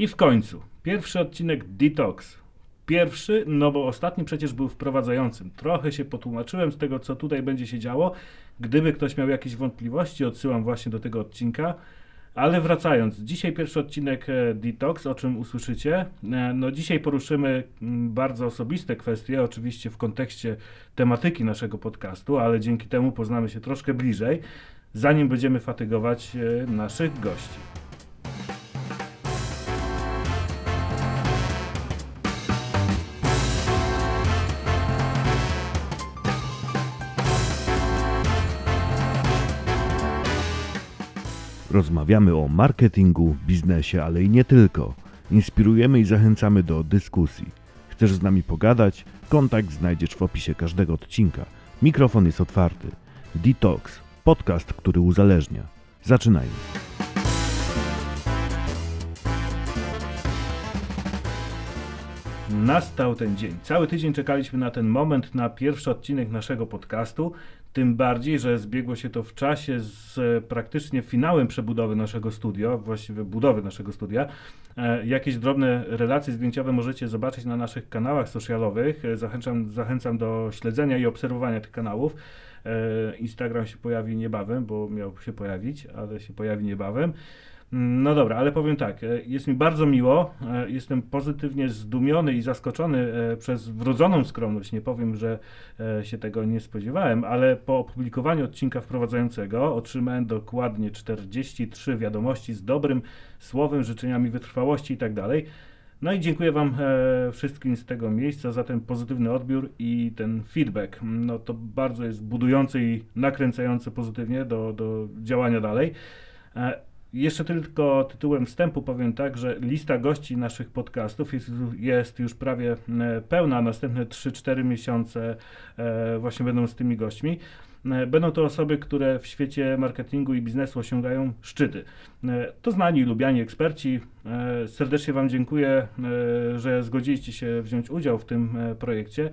I w końcu, pierwszy odcinek Detox. Pierwszy, no bo ostatni przecież był wprowadzającym. Trochę się potłumaczyłem z tego, co tutaj będzie się działo. Gdyby ktoś miał jakieś wątpliwości, odsyłam właśnie do tego odcinka. Ale wracając, dzisiaj pierwszy odcinek e, Detox, o czym usłyszycie. E, No dzisiaj poruszymy mm, bardzo osobiste kwestie, oczywiście w kontekście tematyki naszego podcastu, ale dzięki temu poznamy się troszkę bliżej, zanim będziemy fatygować e, naszych gości. Rozmawiamy o marketingu, biznesie, ale i nie tylko. Inspirujemy i zachęcamy do dyskusji. Chcesz z nami pogadać? Kontakt znajdziesz w opisie każdego odcinka. Mikrofon jest otwarty. Detox, podcast, który uzależnia. Zaczynajmy. Nastał ten dzień. Cały tydzień czekaliśmy na ten moment, na pierwszy odcinek naszego podcastu. Tym bardziej, że zbiegło się to w czasie z e, praktycznie finałem przebudowy naszego studia, właściwie budowy naszego studia. E, jakieś drobne relacje zdjęciowe możecie zobaczyć na naszych kanałach socialowych. E, zachęcam, zachęcam do śledzenia i obserwowania tych kanałów. Instagram się pojawi niebawem, bo miał się pojawić, ale się pojawi niebawem. No dobra, ale powiem tak, e, jest mi bardzo miło, e, jestem pozytywnie zdumiony i zaskoczony e, przez wrodzoną skromność. Nie powiem, że się tego nie spodziewałem, ale po opublikowaniu odcinka wprowadzającego otrzymałem dokładnie 43 wiadomości z dobrym słowem, życzeniami wytrwałości i tak. No i dziękuję Wam wszystkim z tego miejsca za ten pozytywny odbiór i ten feedback. No to bardzo jest budujący i nakręcający pozytywnie do, do działania dalej. Jeszcze tylko tytułem wstępu powiem tak, że lista gości naszych podcastów jest, jest już prawie e, pełna. Następne 3-4 miesiące e, właśnie będą z tymi gośćmi. E, Będą to osoby, które w świecie marketingu i biznesu osiągają szczyty. To znani lubiani eksperci. Serdecznie Wam dziękuję, że zgodziliście się wziąć udział w tym projekcie.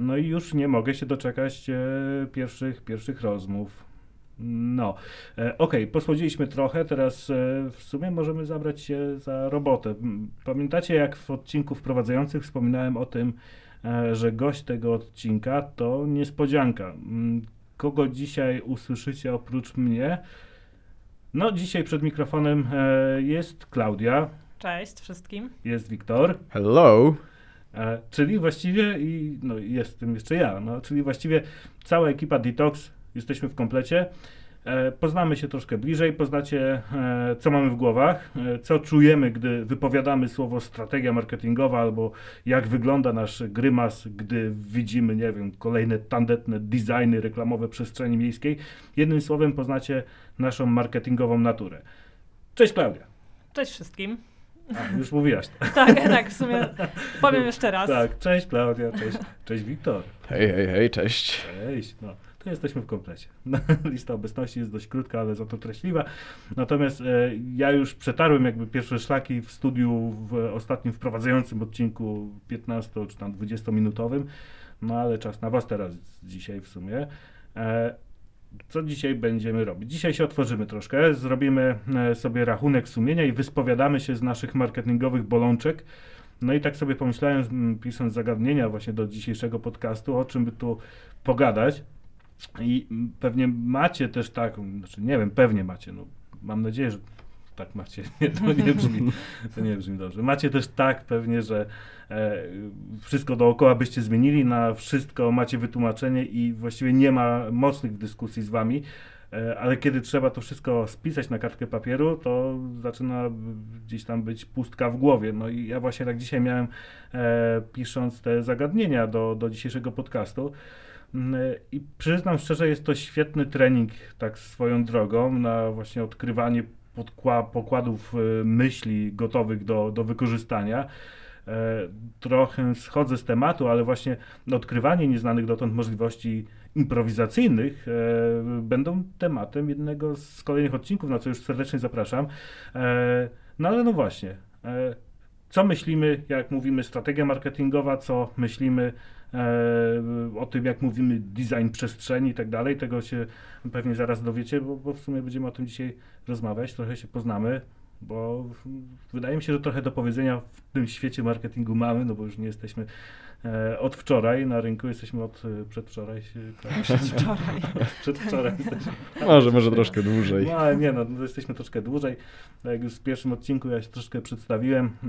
No i już nie mogę się doczekać pierwszych, pierwszych rozmów. No, e, okej, posłodziliśmy trochę, teraz e, w sumie możemy zabrać się za robotę. Pamiętacie, jak w odcinku wprowadzających wspominałem o tym, e, że gość tego odcinka to niespodzianka. Kogo dzisiaj usłyszycie oprócz mnie? No, dzisiaj przed mikrofonem e, jest Klaudia, Cześć wszystkim. jest Wiktor. Hello. Czyli właściwie, i no jestem jeszcze ja, no, czyli właściwie cała ekipa Detox, jesteśmy w komplecie. E, poznamy się troszkę bliżej, poznacie e, co mamy w głowach, e, co czujemy, gdy wypowiadamy słowo strategia marketingowa, albo jak wygląda nasz grymas, gdy widzimy, nie wiem, kolejne tandetne designy reklamowe przestrzeni miejskiej. Jednym słowem poznacie naszą marketingową naturę. Cześć Klaudia. Cześć wszystkim. A, już mówiłaś. Tak, tak, w sumie powiem jeszcze raz. Tak, cześć Klaudia, cześć, cześć Wiktor. Hej, hej, hej, cześć. Cześć, no to jesteśmy w komplecie. Lista obecności jest dość krótka, ale za to treśliwa. Natomiast e, ja już przetarłem jakby pierwsze szlaki w studiu w ostatnim wprowadzającym odcinku 15 czy tam 20 minutowym. No ale czas na was teraz dzisiaj w sumie. E, co dzisiaj będziemy robić? Dzisiaj się otworzymy troszkę, zrobimy e, sobie rachunek sumienia i wyspowiadamy się z naszych marketingowych bolączek. No i tak sobie pomyślałem, pisząc zagadnienia właśnie do dzisiejszego podcastu, o czym by tu pogadać. I pewnie macie też tak, znaczy nie wiem, pewnie macie, no mam nadzieję, że tak macie, nie, to nie brzmi, to nie brzmi dobrze. Macie też tak pewnie, że e, wszystko dookoła byście zmienili, na wszystko macie wytłumaczenie i właściwie nie ma mocnych dyskusji z wami, e, ale kiedy trzeba to wszystko spisać na kartkę papieru, to zaczyna gdzieś tam być pustka w głowie. No i ja właśnie tak dzisiaj miałem, e, pisząc te zagadnienia do, do dzisiejszego podcastu, I przyznam szczerze, jest to świetny trening, tak swoją drogą, na właśnie odkrywanie pokładów e, myśli gotowych do, do wykorzystania. E, trochę schodzę z tematu, ale właśnie odkrywanie nieznanych dotąd możliwości improwizacyjnych e, będą tematem jednego z kolejnych odcinków, na co już serdecznie zapraszam. E, no ale no właśnie, co myślimy, jak mówimy strategia marketingowa, co myślimy o tym, jak mówimy design przestrzeni i tak dalej. Tego się pewnie zaraz dowiecie, bo, bo w sumie będziemy o tym dzisiaj rozmawiać, trochę się poznamy. bo wydaje mi się, że trochę do powiedzenia w tym świecie marketingu mamy, no bo już nie jesteśmy e, od wczoraj na rynku, jesteśmy od e, przedwczoraj. się- tak, Wczoraj. Przedwczoraj jesteśmy. Może, może troszkę dłużej. No ale nie, no, no jesteśmy troszkę dłużej. Tak Jak już w pierwszym odcinku ja się troszkę przedstawiłem, e,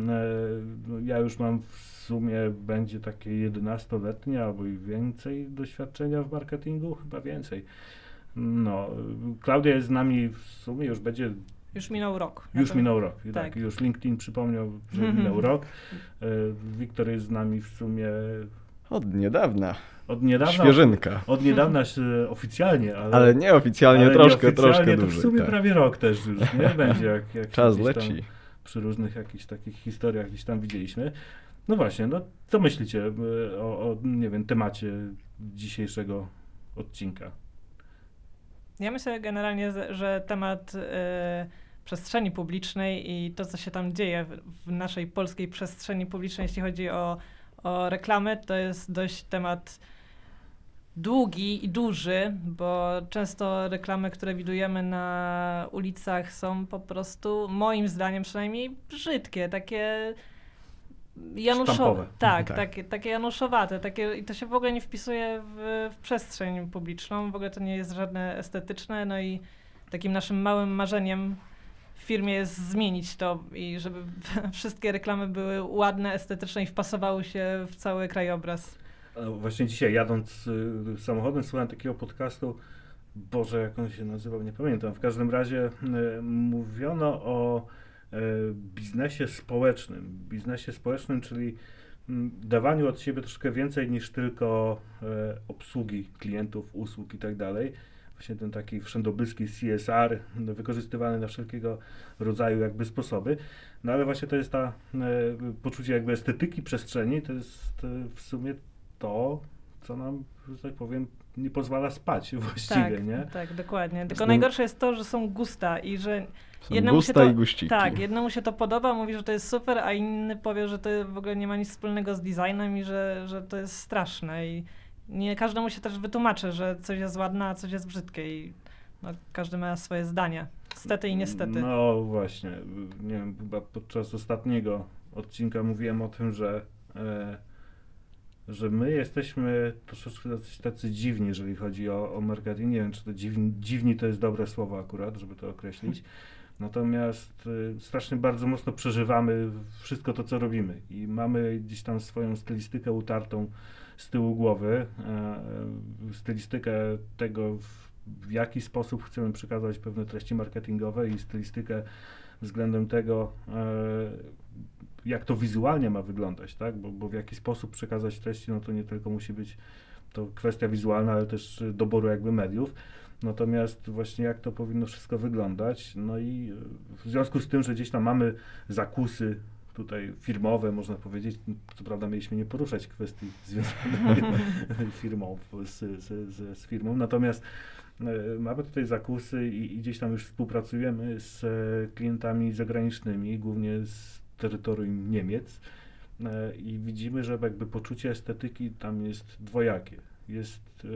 no, ja już mam w sumie będzie takie 11-letnie albo i więcej doświadczenia w marketingu, chyba więcej. No, Klaudia jest z nami w sumie, już będzie, Już minął rok. już Na minął rok. Tak. tak. już LinkedIn przypomniał, że minął rok. E, Wiktor jest z nami w sumie Od niedawna. od niedawna. Świeżynka. Od niedawna oficjalnie, ale, Ale nieoficjalnie, ale troszkę, nieoficjalnie troszkę to w dłużej. sumie tak. prawie rok też już, nie? Będzie jak, jak Czas gdzieś tam leci. przy różnych jakichś takich historiach gdzieś tam widzieliśmy. No właśnie, no co myślicie e, o, o nie wiem, temacie dzisiejszego odcinka? Ja myślę generalnie, że temat e, przestrzeni publicznej i to, co się tam dzieje w, w naszej polskiej przestrzeni publicznej, jeśli chodzi o, o reklamy, to jest dość temat długi i duży, bo często reklamy, które widujemy na ulicach są po prostu, moim zdaniem przynajmniej, brzydkie, takie januszowe. Sztampowe. Tak, Tak. Takie, takie januszowate, takie, i to się w ogóle nie wpisuje w, w przestrzeń publiczną, w ogóle to nie jest żadne estetyczne, no i takim naszym małym marzeniem w firmie jest zmienić to i żeby wszystkie reklamy były ładne, estetyczne i wpasowały się w cały krajobraz. Właśnie dzisiaj jadąc y, samochodem słuchałem takiego podcastu, Boże, jak on się nazywał, nie pamiętam. W każdym razie y, mówiono o biznesie społecznym. Biznesie społecznym, czyli mm, dawaniu od siebie troszkę więcej niż tylko e, obsługi klientów, usług i tak dalej. Właśnie ten taki wszędobylski CSR, wykorzystywany na wszelkiego rodzaju jakby sposoby. No ale właśnie to jest ta e, poczucie jakby estetyki przestrzeni, to jest e, w sumie to, co nam, że tak powiem, nie pozwala spać właściwie, tak, nie? tak, dokładnie. Tylko najgorsze jest to, że są gusta i że Są Jednemu się gusta to- i guściki. Tak, jednemu się to podoba, mówi, że to jest super, a inny powie, że to w ogóle nie ma nic wspólnego z designem i że, że to jest straszne. I nie każdemu się też wytłumaczy, że coś jest ładne, a coś jest brzydkie i no, każdy ma swoje zdanie. Stety i niestety. No właśnie, nie wiem, chyba podczas ostatniego odcinka mówiłem o tym, że, e, że my jesteśmy troszeczkę tacy, tacy dziwni, jeżeli chodzi o, o marketing. Nie wiem, czy to dziwni, dziwni to jest dobre słowo akurat, żeby to określić. Natomiast y, strasznie bardzo mocno przeżywamy wszystko to, co robimy i mamy gdzieś tam swoją stylistykę utartą z tyłu głowy, e, stylistykę tego, w, w jaki sposób chcemy przekazać pewne treści marketingowe i stylistykę względem tego, e, jak to wizualnie ma wyglądać, tak? Bo, bo w jaki sposób przekazać treści, no to nie tylko musi być to kwestia wizualna, ale też doboru jakby mediów. Natomiast właśnie jak to powinno wszystko wyglądać, no i w związku z tym, że gdzieś tam mamy zakusy tutaj firmowe, można powiedzieć, co prawda mieliśmy nie poruszać kwestii związanych firmą, z, z, z, z firmą, natomiast e, mamy tutaj zakusy i, i gdzieś tam już współpracujemy z klientami zagranicznymi, głównie z terytorium Niemiec e, i widzimy, że jakby poczucie estetyki tam jest dwojakie. Jest e,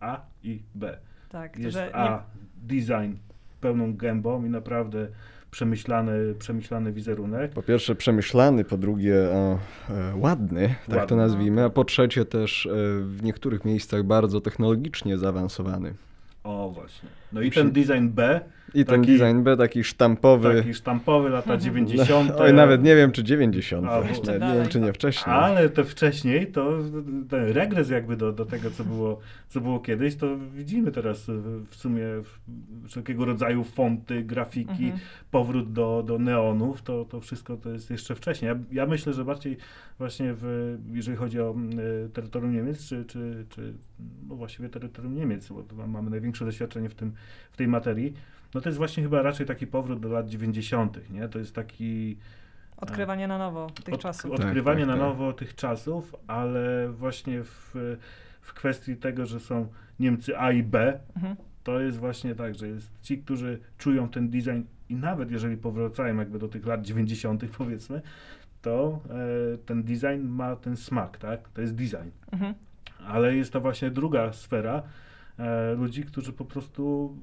A i B. tak, Jest nie, A, design pełną gębą i naprawdę przemyślany, przemyślany wizerunek. Po pierwsze przemyślany, po drugie e, e, ładny, tak Ładny. to nazwijmy, a po trzecie też e, w niektórych miejscach bardzo technologicznie zaawansowany. O właśnie. No i Przy- ten design B, I ten Taki- design B taki sztampowy. taki sztampowy, lata Mhm. 90. Oj, nawet nie wiem czy 90. A, Nawet nie dalej. wiem czy nie wcześniej. Ale to wcześniej, to ten regres jakby do, do tego, co było, co było kiedyś, to widzimy teraz w sumie wszelkiego rodzaju fonty, grafiki, Mhm. powrót do, do neonów, to, to wszystko to jest jeszcze wcześniej. Ja, ja myślę, że bardziej właśnie w, jeżeli chodzi o y, terytorium Niemiec, czy, czy, czy no właściwie terytorium Niemiec, bo mamy największe doświadczenie w, tym, w tej materii, no to jest właśnie chyba raczej taki powrót do lat 90., nie? To jest taki odkrywanie na nowo tych od, czasów. Odkrywanie Tak, tak, na tak. nowo tych czasów, ale właśnie w, w kwestii tego, że są Niemcy A i B, Mhm. to jest właśnie tak, że jest ci, którzy czują ten design i nawet jeżeli powracają jakby do tych lat 90. powiedzmy, to e, ten design ma ten smak, tak? To jest design. Mhm. Ale jest to właśnie druga sfera, e, ludzi, którzy po prostu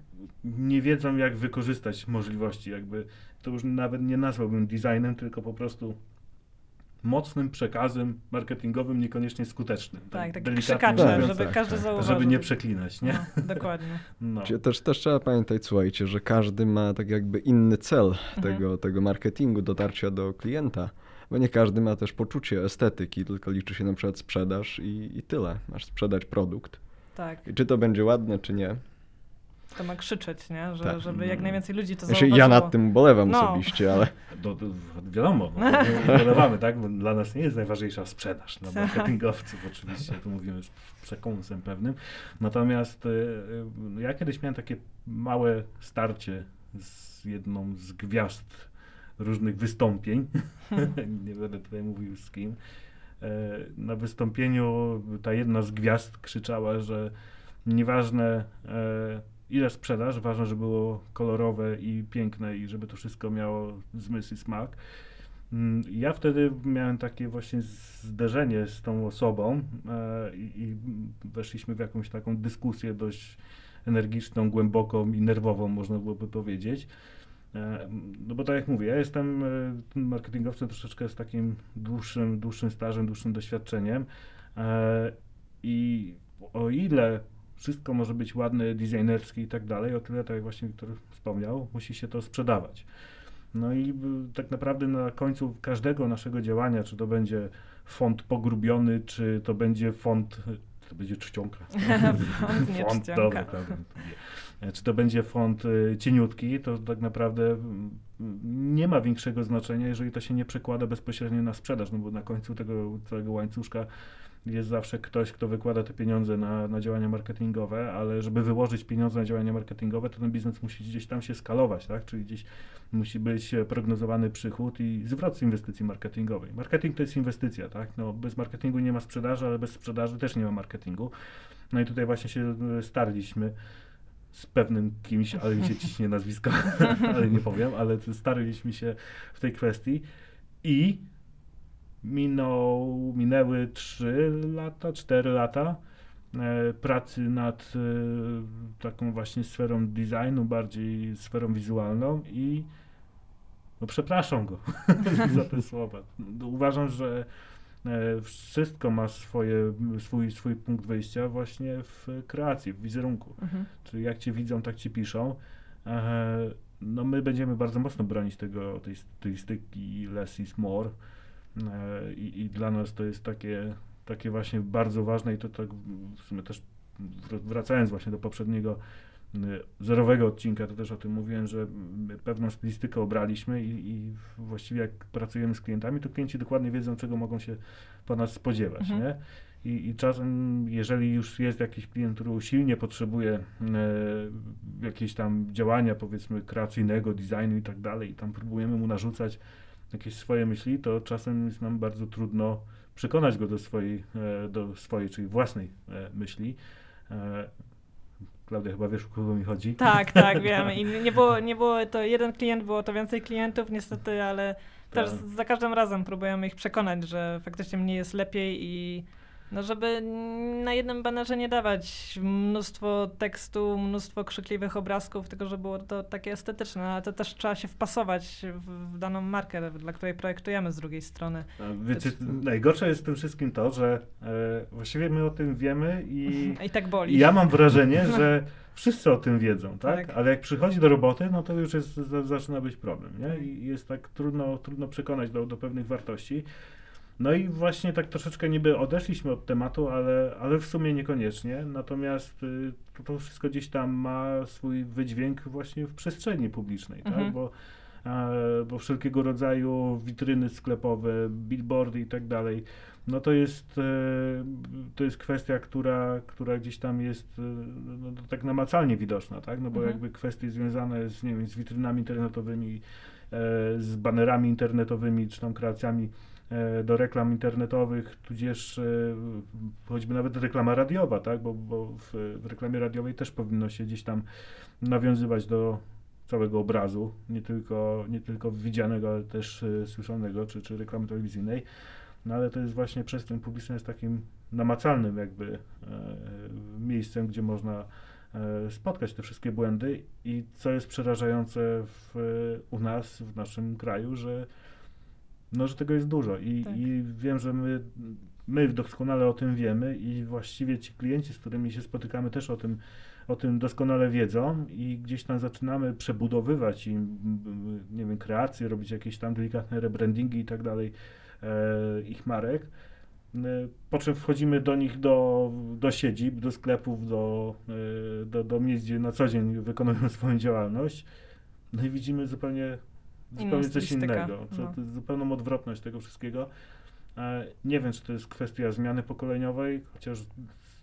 nie wiedzą, jak wykorzystać możliwości. Jakby to już nawet nie nazwałbym designem, tylko po prostu mocnym przekazem marketingowym, niekoniecznie skutecznym. Tak, taki Tak, mówiąc, żeby tak, każdy tak. zauważył. żeby nie przeklinać, nie? No, dokładnie. No. Też, też trzeba pamiętać, słuchajcie, że każdy ma tak jakby inny cel Mhm. tego, tego marketingu, dotarcia do klienta, bo nie każdy ma też poczucie estetyki, tylko liczy się na przykład sprzedaż i, i tyle. Masz sprzedać produkt. Tak, I czy to będzie ładne, czy nie. to ma krzyczeć, nie? Że, Tak. żeby jak najwięcej ludzi to Znaczy, zauważyło. ja nad tym bolewam No. osobiście, ale Do, do, wiadomo, no, to wiadowamy, tak? Bo dla nas nie jest najważniejsza sprzedaż, dla Tak. marketingowców oczywiście, tu mówimy z przekąsem pewnym. Natomiast y, y, ja kiedyś miałem takie małe starcie z jedną z gwiazd różnych wystąpień, nie będę tutaj mówił z kim. E, Na wystąpieniu ta jedna z gwiazd krzyczała, że nieważne e, ile sprzedaż, ważne, żeby było kolorowe i piękne i żeby to wszystko miało zmysł i smak. Mm, Ja wtedy miałem takie właśnie zderzenie z tą osobą e, i, weszliśmy w jakąś taką dyskusję dość energiczną, głęboką i nerwową, można byłoby powiedzieć. E, No bo tak jak mówię, ja jestem e, marketingowcem troszeczkę z takim dłuższym, dłuższym stażem, dłuższym doświadczeniem e, i o ile wszystko może być ładne, designerskie i tak dalej, o tyle, tak jak właśnie Wiktor wspomniał, musi się to sprzedawać. No i tak naprawdę na końcu każdego naszego działania, czy to będzie font pogrubiony, czy to będzie font, to będzie czcionka. Font, nie Font, czcionka. dobra, dobra. E, Czy to będzie font y, cieniutki, to tak naprawdę mm, nie ma większego znaczenia, jeżeli to się nie przekłada bezpośrednio na sprzedaż, no bo na końcu tego całego łańcuszka jest zawsze ktoś, kto wykłada te pieniądze na, na działania marketingowe, ale żeby wyłożyć pieniądze na działania marketingowe, to ten biznes musi gdzieś tam się skalować, tak? Czyli gdzieś musi być e, prognozowany przychód i zwrot z inwestycji marketingowej. Marketing to jest inwestycja, tak? No, bez marketingu nie ma sprzedaży, ale bez sprzedaży też nie ma marketingu. No i tutaj właśnie się e, starliśmy z pewnym kimś, ale mi się ciśnie nazwisko, ale nie powiem, ale to starliśmy się w tej kwestii i minął, minęły 3 lata, 4 lata e, pracy nad e, taką właśnie sferą designu, bardziej sferą wizualną i no przepraszam go za te słowa. Uważam, że wszystko ma swoje, swój, swój punkt wyjścia właśnie w kreacji, w wizerunku. Mhm. Czyli jak cię widzą, tak ci piszą. E, no my będziemy bardzo mocno bronić tego, tej stylistyki less is more. E, i, I dla nas to jest takie, takie właśnie bardzo ważne i to tak w sumie też wr- wracając właśnie do poprzedniego zerowego odcinka, to też o tym mówiłem, że pewną stylistykę obraliśmy i, i właściwie jak pracujemy z klientami, to klienci dokładnie wiedzą, czego mogą się po nas spodziewać, Mhm. nie? I, I czasem, jeżeli już jest jakiś klient, który usilnie potrzebuje e, jakieś tam działania, powiedzmy, kreacyjnego, designu i tak dalej, i tam próbujemy mu narzucać jakieś swoje myśli, to czasem jest nam bardzo trudno przekonać go do swojej, e, do swojej czyli własnej e, myśli. E, Klaudia, chyba wiesz, o kogo mi chodzi? Tak, tak, wiem. I nie było, nie było to jeden klient, było to więcej klientów niestety, ale też Tak. za każdym razem próbujemy ich przekonać, że faktycznie mnie jest lepiej i no żeby na jednym banerze nie dawać mnóstwo tekstu, mnóstwo krzykliwych obrazków, tylko żeby było to takie estetyczne, ale to też trzeba się wpasować w, daną markę, dla której projektujemy z drugiej strony. Wiecie, najgorsze jest w tym wszystkim to, że e, właściwie my o tym wiemy i, I tak boli. i ja mam wrażenie, że wszyscy o tym wiedzą, tak? Tak. Ale jak przychodzi do roboty, no to już jest, za- zaczyna być problem, nie? I jest tak trudno, trudno przekonać do, do pewnych wartości. No i właśnie tak troszeczkę niby odeszliśmy od tematu, ale, ale w sumie niekoniecznie. Natomiast y, to, to wszystko gdzieś tam ma swój wydźwięk właśnie w przestrzeni publicznej, tak? Mhm. Bo, e, bo wszelkiego rodzaju witryny sklepowe, billboardy i tak dalej, no to jest, e, to jest kwestia, która, która gdzieś tam jest e, no, no, tak namacalnie widoczna, tak? No bo Mhm. jakby kwestie związane z, nie wiem, z witrynami internetowymi, e, z banerami internetowymi, czy tam kreacjami do reklam internetowych, tudzież e, choćby nawet reklama radiowa, tak? Bo, bo w, w reklamie radiowej też powinno się gdzieś tam nawiązywać do całego obrazu, nie tylko, nie tylko widzianego, ale też e, słyszanego, czy, czy reklamy telewizyjnej. No ale to jest właśnie przestrzeń publiczna jest takim namacalnym jakby e, miejscem, gdzie można e, spotkać te wszystkie błędy i co jest przerażające w, u nas, w naszym kraju, że, no, że tego jest dużo i, Tak. i wiem, że my, my doskonale o tym wiemy i właściwie ci klienci, z którymi się spotykamy też o tym, o tym doskonale wiedzą i gdzieś tam zaczynamy przebudowywać im, nie wiem, kreacje, robić jakieś tam delikatne rebrandingi i tak dalej e, ich marek. E, Po czym wchodzimy do nich do, do siedzib, do sklepów, do, e, do, do miejsc, gdzie na co dzień wykonują swoją działalność. No i widzimy zupełnie, zupełnie coś innego. Co, no. to jest zupełną odwrotność tego wszystkiego. E, Nie wiem, czy to jest kwestia zmiany pokoleniowej, chociaż z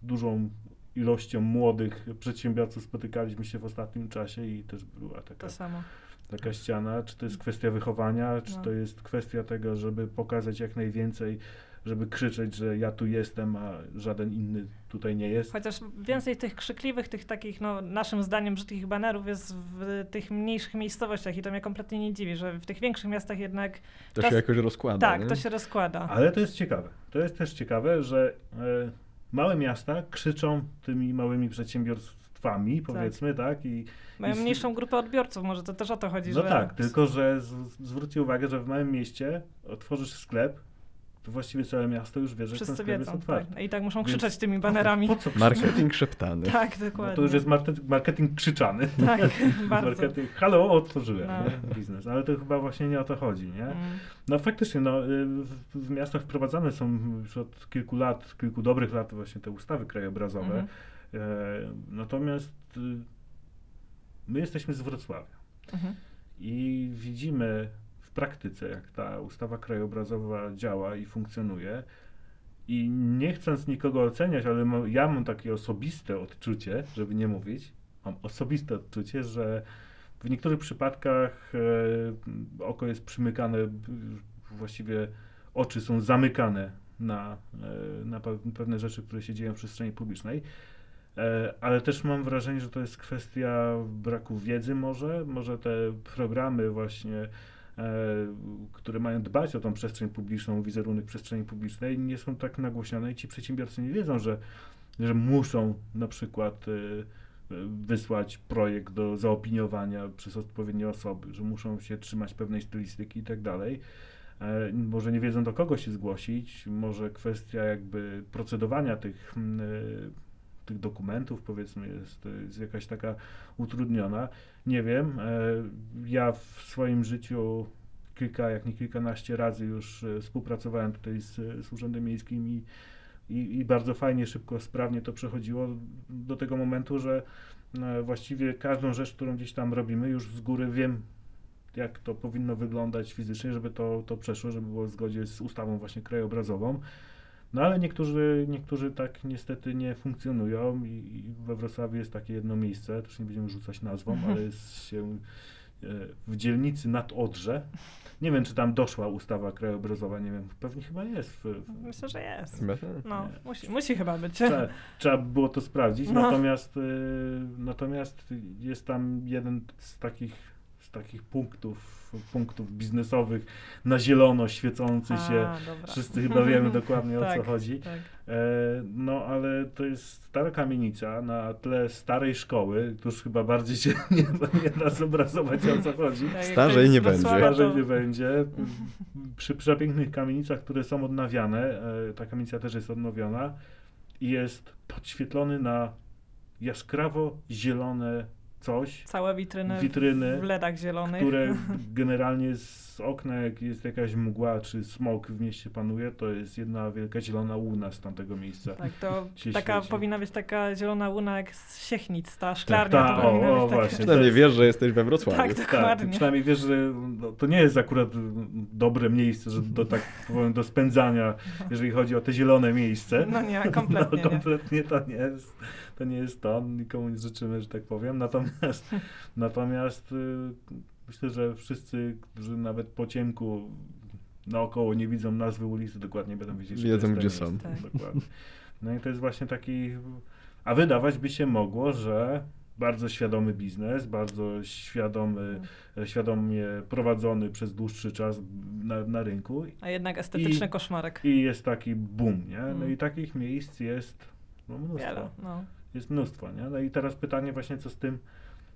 dużą ilością młodych przedsiębiorców spotykaliśmy się w ostatnim czasie i też była taka, taka ściana. Czy to jest kwestia wychowania, czy No. to jest kwestia tego, żeby pokazać jak najwięcej, żeby krzyczeć, że ja tu jestem, a żaden inny tutaj nie jest. Chociaż więcej tych krzykliwych, tych takich, no, naszym zdaniem, brzydkich banerów jest w tych mniejszych miejscowościach i to mnie kompletnie nie dziwi, że w tych większych miastach jednak To To się jakoś rozkłada. tak, nie? to się rozkłada. Ale to jest ciekawe. To jest też ciekawe, że e, małe miasta krzyczą tymi małymi przedsiębiorstwami, powiedzmy, tak? I, Mają i mniejszą grupę odbiorców, może to też o to chodzi, No że... tak, tylko że z, zwróćcie uwagę, że w małym mieście otworzysz sklep, właściwie całe miasto już wie, że ten Wszyscy sklep jest wiedzą, otwarty. tak. I tak muszą Więc krzyczeć tymi banerami. Po co krzyczeć? Marketing szeptany. Tak, No dokładnie. to już jest marketing, krzyczany. Tak, bardzo. Marketing, halo, otworzyłem No. biznes, ale to chyba właśnie nie o to chodzi, nie? Mm. No faktycznie, no, y, w, w miastach wprowadzane są już od kilku lat, kilku dobrych lat właśnie te ustawy krajobrazowe. Mhm. E, natomiast y, my jesteśmy z Wrocławia Mhm. i widzimy praktyce, jak ta ustawa krajobrazowa działa i funkcjonuje. I nie chcąc nikogo oceniać, ale mo- ja mam takie osobiste odczucie, żeby nie mówić, mam osobiste odczucie, że w niektórych przypadkach e, oko jest przymykane, właściwie oczy są zamykane na, e, na pe- pewne rzeczy, które się dzieją w przestrzeni publicznej. E, Ale też mam wrażenie, że to jest kwestia braku wiedzy może, może te programy właśnie, które mają dbać o tą przestrzeń publiczną, wizerunek przestrzeni publicznej, nie są tak nagłośnione i ci przedsiębiorcy nie wiedzą, że, że muszą na przykład e, e, wysłać projekt do zaopiniowania przez odpowiednie osoby, że muszą się trzymać pewnej stylistyki i tak dalej. E, Może nie wiedzą do kogo się zgłosić, może kwestia jakby procedowania tych, e, tych dokumentów powiedzmy jest, jest jakaś taka utrudniona. Nie wiem. e, Ja w swoim życiu kilka, jak nie kilkanaście razy już e, współpracowałem tutaj z, z Urzędem Miejskim i, i, i bardzo fajnie, szybko, sprawnie to przechodziło do tego momentu, że e, właściwie każdą rzecz, którą gdzieś tam robimy, już z góry wiem, jak to powinno wyglądać fizycznie, żeby to, to przeszło, żeby było w zgodzie z ustawą właśnie krajobrazową. No ale niektórzy, niektórzy tak niestety nie funkcjonują i, i we Wrocławiu jest takie jedno miejsce, też nie będziemy rzucać nazwą, Mhm. ale jest się e, w dzielnicy nad Odrze. Nie wiem, czy tam doszła ustawa krajobrazowa, nie wiem, pewnie chyba jest. W, w, Myślę, że jest. Tak. No, Nie. musi, musi chyba być. Trzeba, trzeba było to sprawdzić, No. natomiast, y, natomiast jest tam jeden z takich, takich punktów, punktów biznesowych na zielono świecący się. A, dobra. Wszyscy chyba wiemy dokładnie o co Tak, chodzi. Tak. E, no ale to jest stara kamienica na tle starej szkoły. Tuż chyba bardziej się nie, nie da zobrazować o co chodzi. Tak, Starzej nie będzie. Starzej nie będzie. Przy przepięknych kamienicach, które są odnawiane, e, ta kamienica też jest odnowiona i jest podświetlony na jaskrawo zielone coś, Całe witryny, Witryny, w LEDach zielonych. które generalnie z okna, jak jest jakaś mgła czy smog w mieście panuje, to jest jedna wielka zielona łuna z tamtego miejsca. Tak, to taka świeci. powinna być taka zielona łuna jak z Siechnic, ta szklarnia tak, to powinna o, o, właśnie. Przynajmniej wiesz, że jesteś we Wrocławiu. Tak, Tak, dokładnie. przynajmniej wiesz, że no, to nie jest akurat dobre miejsce, że do, tak powiem, do spędzania, jeżeli chodzi o te zielone miejsce. No nie, kompletnie no, nie. kompletnie to nie jest, to nie jest to, nikomu nie życzymy, że tak powiem. Natomiast, natomiast y, myślę, że wszyscy, którzy nawet po ciemku naokoło nie widzą nazwy ulicy, dokładnie będą wiedzieć, że Wiedzą, gdzie są. miejsce. Dokładnie. No i to jest właśnie taki, a wydawać by się mogło, że bardzo świadomy biznes, bardzo świadomy, Mm. świadomie prowadzony przez dłuższy czas na, na rynku A jednak estetyczny I- koszmarek. i jest taki boom, nie? No Mm. i takich miejsc jest no, mnóstwo. Wiele, no. Jest mnóstwo, nie? No i teraz pytanie właśnie, co z tym,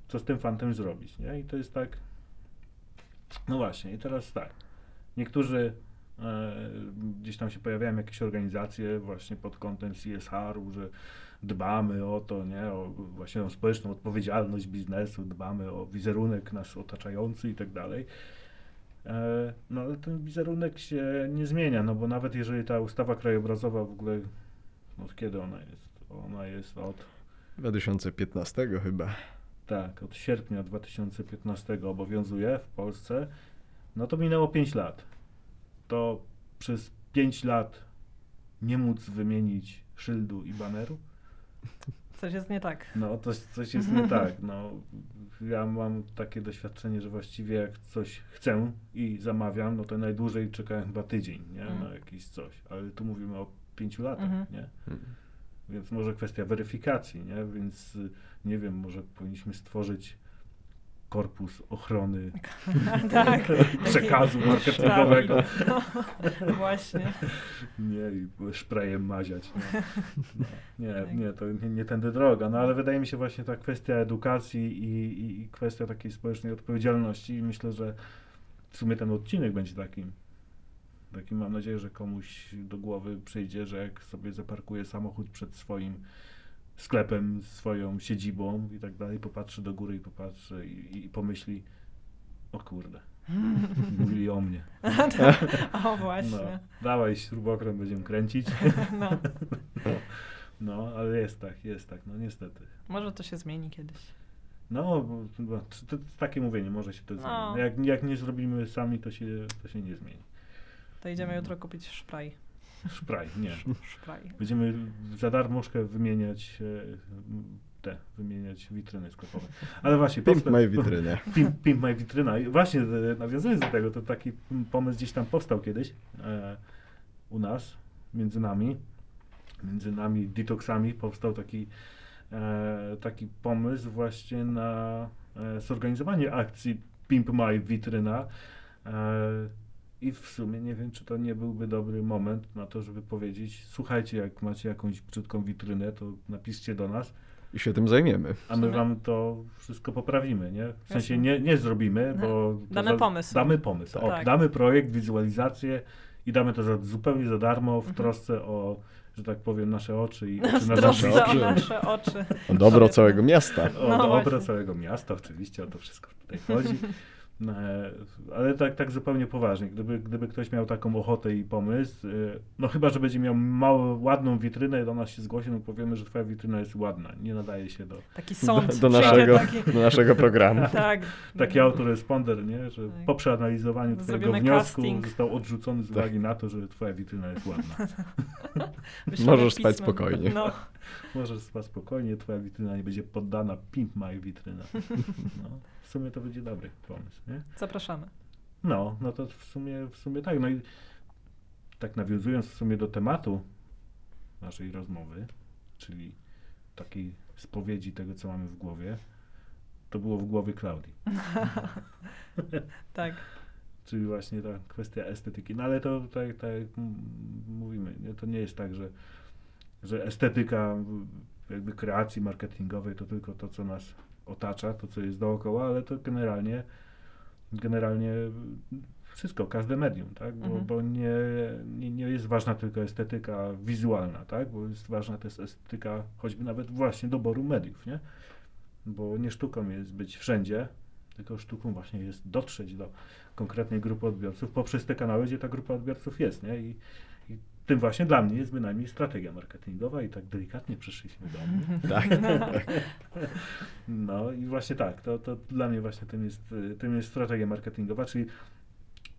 co z tym fantem zrobić, nie? I to jest tak, no właśnie, i teraz tak, niektórzy e, gdzieś tam się pojawiają jakieś organizacje właśnie pod kątem CSR-u, że dbamy o to, nie? O właśnie o społeczną odpowiedzialność biznesu, dbamy o wizerunek nas otaczający i tak dalej. E, No ale ten wizerunek się nie zmienia, no bo nawet jeżeli ta ustawa krajobrazowa w ogóle, od kiedy ona jest? Ona jest od 2015 chyba. Tak, od sierpnia 2015 obowiązuje w Polsce, no to minęło 5 lat. To przez 5 lat nie móc wymienić szyldu i baneru? Coś jest nie tak. No, to coś jest nie tak. No, ja mam takie doświadczenie, że właściwie jak coś chcę i zamawiam, no to najdłużej czekałem chyba tydzień, nie? Mm. Na jakiś coś. Ale tu mówimy o 5 latach, Mhm. nie? Mm. Więc może kwestia weryfikacji, nie? Więc y, nie wiem, może powinniśmy stworzyć korpus ochrony tak. przekazu marketingowego. No, właśnie. Nie, i szprejem maziać. Nie, no, nie, Tak. nie to nie, nie tędy droga. No ale wydaje mi się właśnie ta kwestia edukacji i, i, i kwestia takiej społecznej odpowiedzialności i myślę, że w sumie ten odcinek będzie takim. Takim mam nadzieję, że komuś do głowy przyjdzie, że jak sobie zaparkuje samochód przed swoim sklepem, swoją siedzibą i tak dalej, popatrzy do góry i popatrzy i, i pomyśli, o kurde, mówili o mnie. o, właśnie. No, dawaj śrubokręt, będziemy kręcić. No. No, ale jest tak, jest tak, no niestety. Może to się zmieni kiedyś. No, bo, to, takie mówienie, może się to zmieni. No. Jak, jak nie zrobimy sami, to się, to się nie zmieni. To idziemy No. jutro kupić szpraj. Szpraj, nie. Szpraj. Będziemy za darmożkę wymieniać e, te, wymieniać witryny sklepowe. Ale właśnie, Pimp powsta- mojej witryny. Pimp, Pimp My Witryna. I właśnie e, nawiązując do tego, to taki pomysł gdzieś tam powstał kiedyś e, u nas, między nami, między nami detoksami powstał taki, e, taki pomysł właśnie na e, zorganizowanie akcji Pimp My Witryna. E, I w sumie nie wiem, czy to nie byłby dobry moment na to, żeby powiedzieć, słuchajcie, jak macie jakąś brzydką witrynę, to napiszcie do nas. I się tym zajmiemy. A my wam to wszystko poprawimy, nie? W sensie nie, nie zrobimy, bo... Damy pomysł. Damy pomysł. O, Tak. Damy projekt, wizualizację i damy to za, zupełnie za darmo w Mhm. trosce o, że tak powiem, nasze oczy i W oczy na trosce nasze o oczy. nasze oczy. O dobro całego miasta. O No dobro właśnie. całego miasta, oczywiście, o to wszystko tutaj chodzi. Ale tak, tak zupełnie poważnie, gdyby, gdyby ktoś miał taką ochotę i pomysł, e, no chyba, że będzie miał małą, ładną witrynę, do nas się zgłosi, no powiemy, że twoja witryna jest ładna, nie nadaje się do... Taki sąd. Do, do, naszego, Taki, do naszego programu. tak. Taki autoresponder, nie? Że Tak. po przeanalizowaniu twojego wniosku casting. został odrzucony z Tak. uwagi na to, że twoja witryna jest ładna. Możesz spać pismem. spokojnie. No, Możesz spać spokojnie, twoja witryna nie będzie poddana Pimp My Witryna. No, w sumie to będzie dobry pomysł, nie? zapraszamy. No, no to w sumie, w sumie tak. No i tak nawiązując w sumie do tematu naszej rozmowy, czyli takiej spowiedzi tego, co mamy w głowie, to było w głowie Klaudii. Tak. Czyli właśnie ta kwestia estetyki. No ale to tak, tak jak mówimy, nie? to nie jest tak, że, że estetyka jakby kreacji marketingowej to tylko to, co nas otacza, to, co jest dookoła, ale to generalnie generalnie wszystko, każde medium, tak? Bo, Mhm. bo nie, nie, nie jest ważna tylko estetyka wizualna, tak? Bo jest ważna też estetyka choćby nawet właśnie doboru mediów, nie? Bo nie sztuką jest być wszędzie, tylko sztuką właśnie jest dotrzeć do konkretnej grupy odbiorców poprzez te kanały, gdzie ta grupa odbiorców jest, nie? I, tym właśnie dla mnie jest bynajmniej strategia marketingowa i tak delikatnie przyszliśmy do mnie. Tak. No i właśnie tak, to, to dla mnie właśnie tym jest, tym jest strategia marketingowa, czyli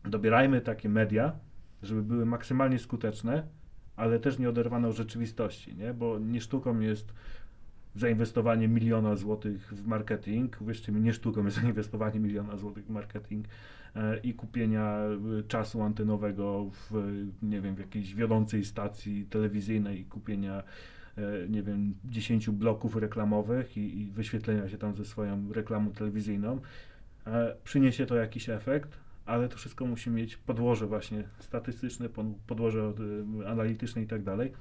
dobierajmy takie media, żeby były maksymalnie skuteczne, ale też nie oderwane od rzeczywistości, nie? Bo nie sztuką jest zainwestowanie miliona złotych w marketing, wierzcie mi, nie sztuką jest zainwestowanie miliona złotych w marketing i kupienia e, czasu antenowego w, e, nie wiem, w jakiejś wiodącej stacji telewizyjnej i kupienia e, nie wiem, 10 bloków reklamowych i, i wyświetlenia się tam ze swoją reklamą telewizyjną. E, Przyniesie to jakiś efekt, ale to wszystko musi mieć podłoże właśnie statystyczne, pod- podłoże e, analityczne i tak dalej.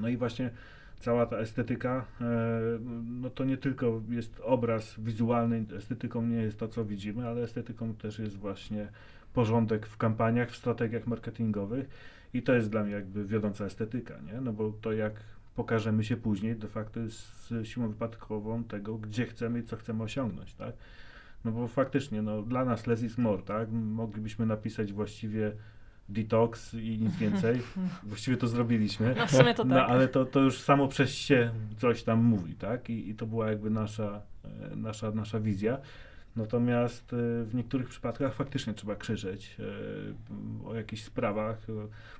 No i właśnie cała ta estetyka, e, no to nie tylko jest obraz wizualny, estetyką nie jest to, co widzimy, ale estetyką też jest właśnie porządek w kampaniach, w strategiach marketingowych i to jest dla mnie jakby wiodąca estetyka, nie? No bo to jak pokażemy się później, de facto jest siłą wypadkową tego, gdzie chcemy i co chcemy osiągnąć, tak? No bo faktycznie, no dla nas less is more, tak? Moglibyśmy napisać właściwie detox i nic więcej. Właściwie to zrobiliśmy. No w sumie to tak. No ale to, to już samo przez się coś tam mówi, tak? I, i to była jakby nasza, e, nasza, nasza wizja. Natomiast e, w niektórych przypadkach faktycznie trzeba krzyczeć e, o jakichś sprawach.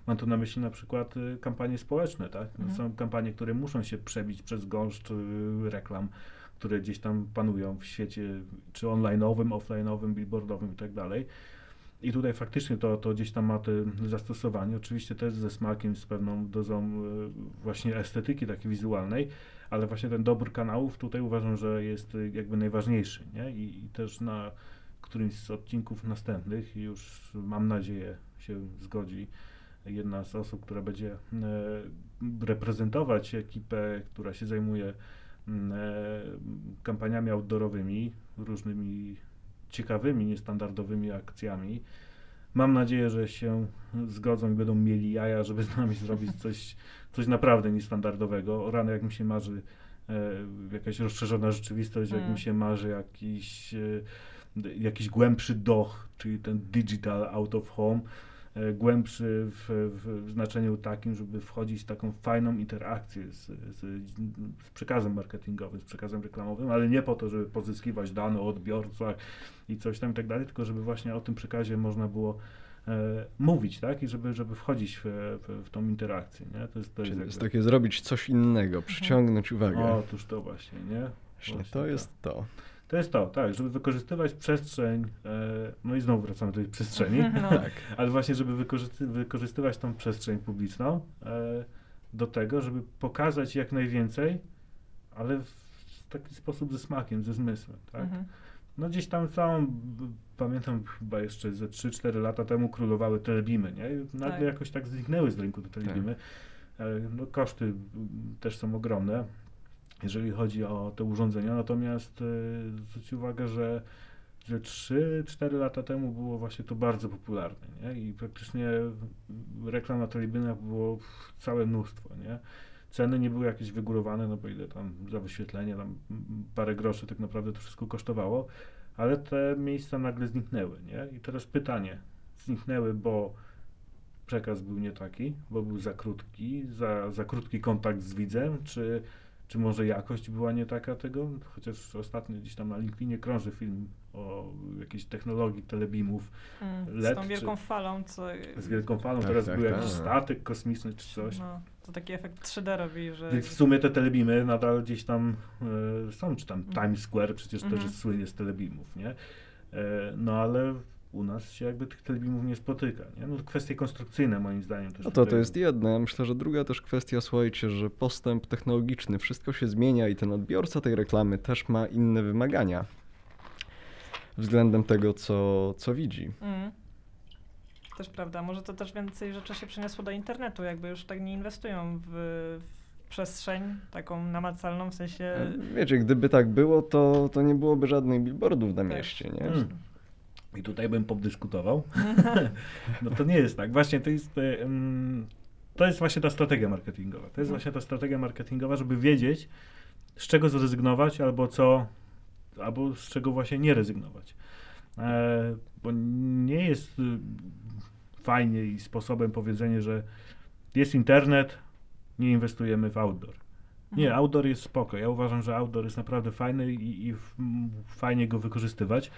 Mam tu na myśli na przykład kampanie społeczne, tak? No, Mhm. Są kampanie, które muszą się przebić przez gąszcz reklam, które gdzieś tam panują w świecie, czy online'owym, offline'owym, billboardowym i tak dalej. I tutaj faktycznie to, to gdzieś tam ma te zastosowanie. Oczywiście też ze smakiem, z pewną dozą e, właśnie estetyki takiej wizualnej, ale właśnie ten dobór kanałów tutaj uważam, że jest e, jakby najważniejszy, nie? I, i też na którymś z odcinków następnych już mam nadzieję się zgodzi jedna z osób, która będzie e, reprezentować ekipę, która się zajmuje kampaniami outdoorowymi, różnymi ciekawymi, niestandardowymi akcjami. Mam nadzieję, że się zgodzą i będą mieli jaja, żeby z nami zrobić coś, coś naprawdę niestandardowego. O rany, jak mi się marzy e, jakaś rozszerzona rzeczywistość, jak Mm. mi się marzy jakiś, e, jakiś głębszy doch, czyli ten digital out of home, głębszy w, w znaczeniu takim, żeby wchodzić w taką fajną interakcję z, z, z przekazem marketingowym, z przekazem reklamowym, ale nie po to, żeby pozyskiwać dane o odbiorcach i coś tam i tak dalej, tylko żeby właśnie o tym przekazie można było e, mówić, tak? I żeby, żeby wchodzić w, w, w tą interakcję, nie? To jest, to jest, jest takie zrobić coś innego, przyciągnąć uwagę. Otóż to właśnie, nie? Właśnie właśnie to tak. jest to. To jest to, tak, żeby wykorzystywać przestrzeń, e, no i znowu wracamy do tej przestrzeni, No. Tak. ale właśnie, żeby wykorzysty, wykorzystywać tą przestrzeń publiczną e, do tego, żeby pokazać jak najwięcej, ale w taki sposób ze smakiem, ze zmysłem, tak? Mhm. No gdzieś tam całą, pamiętam chyba jeszcze ze 3-4 lata temu królowały telebimy, nie? Nagle Tak. jakoś tak zniknęły z rynku te telebimy. E, No koszty też są ogromne, jeżeli chodzi o te urządzenia, natomiast e, zwróćcie uwagę, że że 3-4 lata temu było właśnie to bardzo popularne, nie? I praktycznie reklam na telebinach było całe mnóstwo, nie? Ceny nie były jakieś wygórowane, no bo ile tam za wyświetlenie, tam parę groszy tak naprawdę to wszystko kosztowało, ale te miejsca nagle zniknęły, nie? I teraz pytanie, zniknęły, bo przekaz był nie taki, bo był za krótki, za, za krótki kontakt z widzem, czy, czy może jakość była nie taka tego? Chociaż ostatnio gdzieś tam na LinkedInie krąży film o jakiejś technologii telebimów Mm, Z LED tą czy- wielką falą, co... z wielką falą, Tak, teraz tak, był jakiś tak. statek kosmiczny czy coś. No, to taki efekt 3D robi, że... Więc w sumie te telebimy nadal gdzieś tam e, są, czy tam Mhm. Times Square przecież też Mhm. jest słynie z telebimów, nie? E, no ale u nas się jakby tych telebimów nie spotyka, nie? No kwestie konstrukcyjne moim zdaniem też No to, to jest jedna. Ja myślę, że druga też kwestia, słuchajcie, że postęp technologiczny, wszystko się zmienia i ten odbiorca tej reklamy też ma inne wymagania względem tego, co, co widzi. Mm. Też prawda. Może to też więcej rzeczy się przeniosło do internetu, jakby już tak nie inwestują w, w przestrzeń taką namacalną, w sensie... E, Wiecie, gdyby tak było, to, to nie byłoby żadnych billboardów na mieście, nie? Mm. I tutaj bym podyskutował. no to nie jest tak. Właśnie to jest, e, mm, to jest właśnie ta strategia marketingowa. To jest Mhm. właśnie ta strategia marketingowa, żeby wiedzieć, z czego zrezygnować, albo co, albo z czego właśnie nie rezygnować. E, bo nie jest y, fajnie i sposobem powiedzenie, że jest internet, nie inwestujemy w outdoor. Nie, outdoor jest spoko. Ja uważam, że outdoor jest naprawdę fajny i, i fajnie go wykorzystywać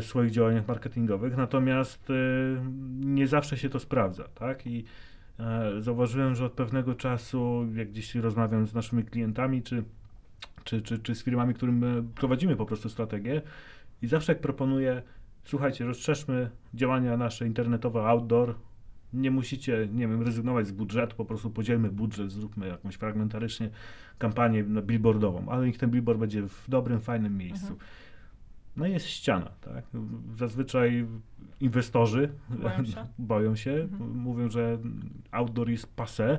swoich działaniach marketingowych, natomiast e, nie zawsze się to sprawdza, tak? I e, zauważyłem, że od pewnego czasu, jak gdzieś rozmawiam z naszymi klientami, czy, czy, czy, czy z firmami, którym e, prowadzimy po prostu strategię i zawsze jak proponuję, słuchajcie, rozszerzmy działania nasze internetowe outdoor, Nie musicie, nie wiem, rezygnować z budżetu, po prostu podzielmy budżet, zróbmy jakąś fragmentarycznie kampanię billboardową, ale niech ten billboard będzie w dobrym, fajnym miejscu. Mhm. No i jest ściana, tak? Zazwyczaj inwestorzy Boją się? boją się, Mhm. mówią, że outdoor jest passé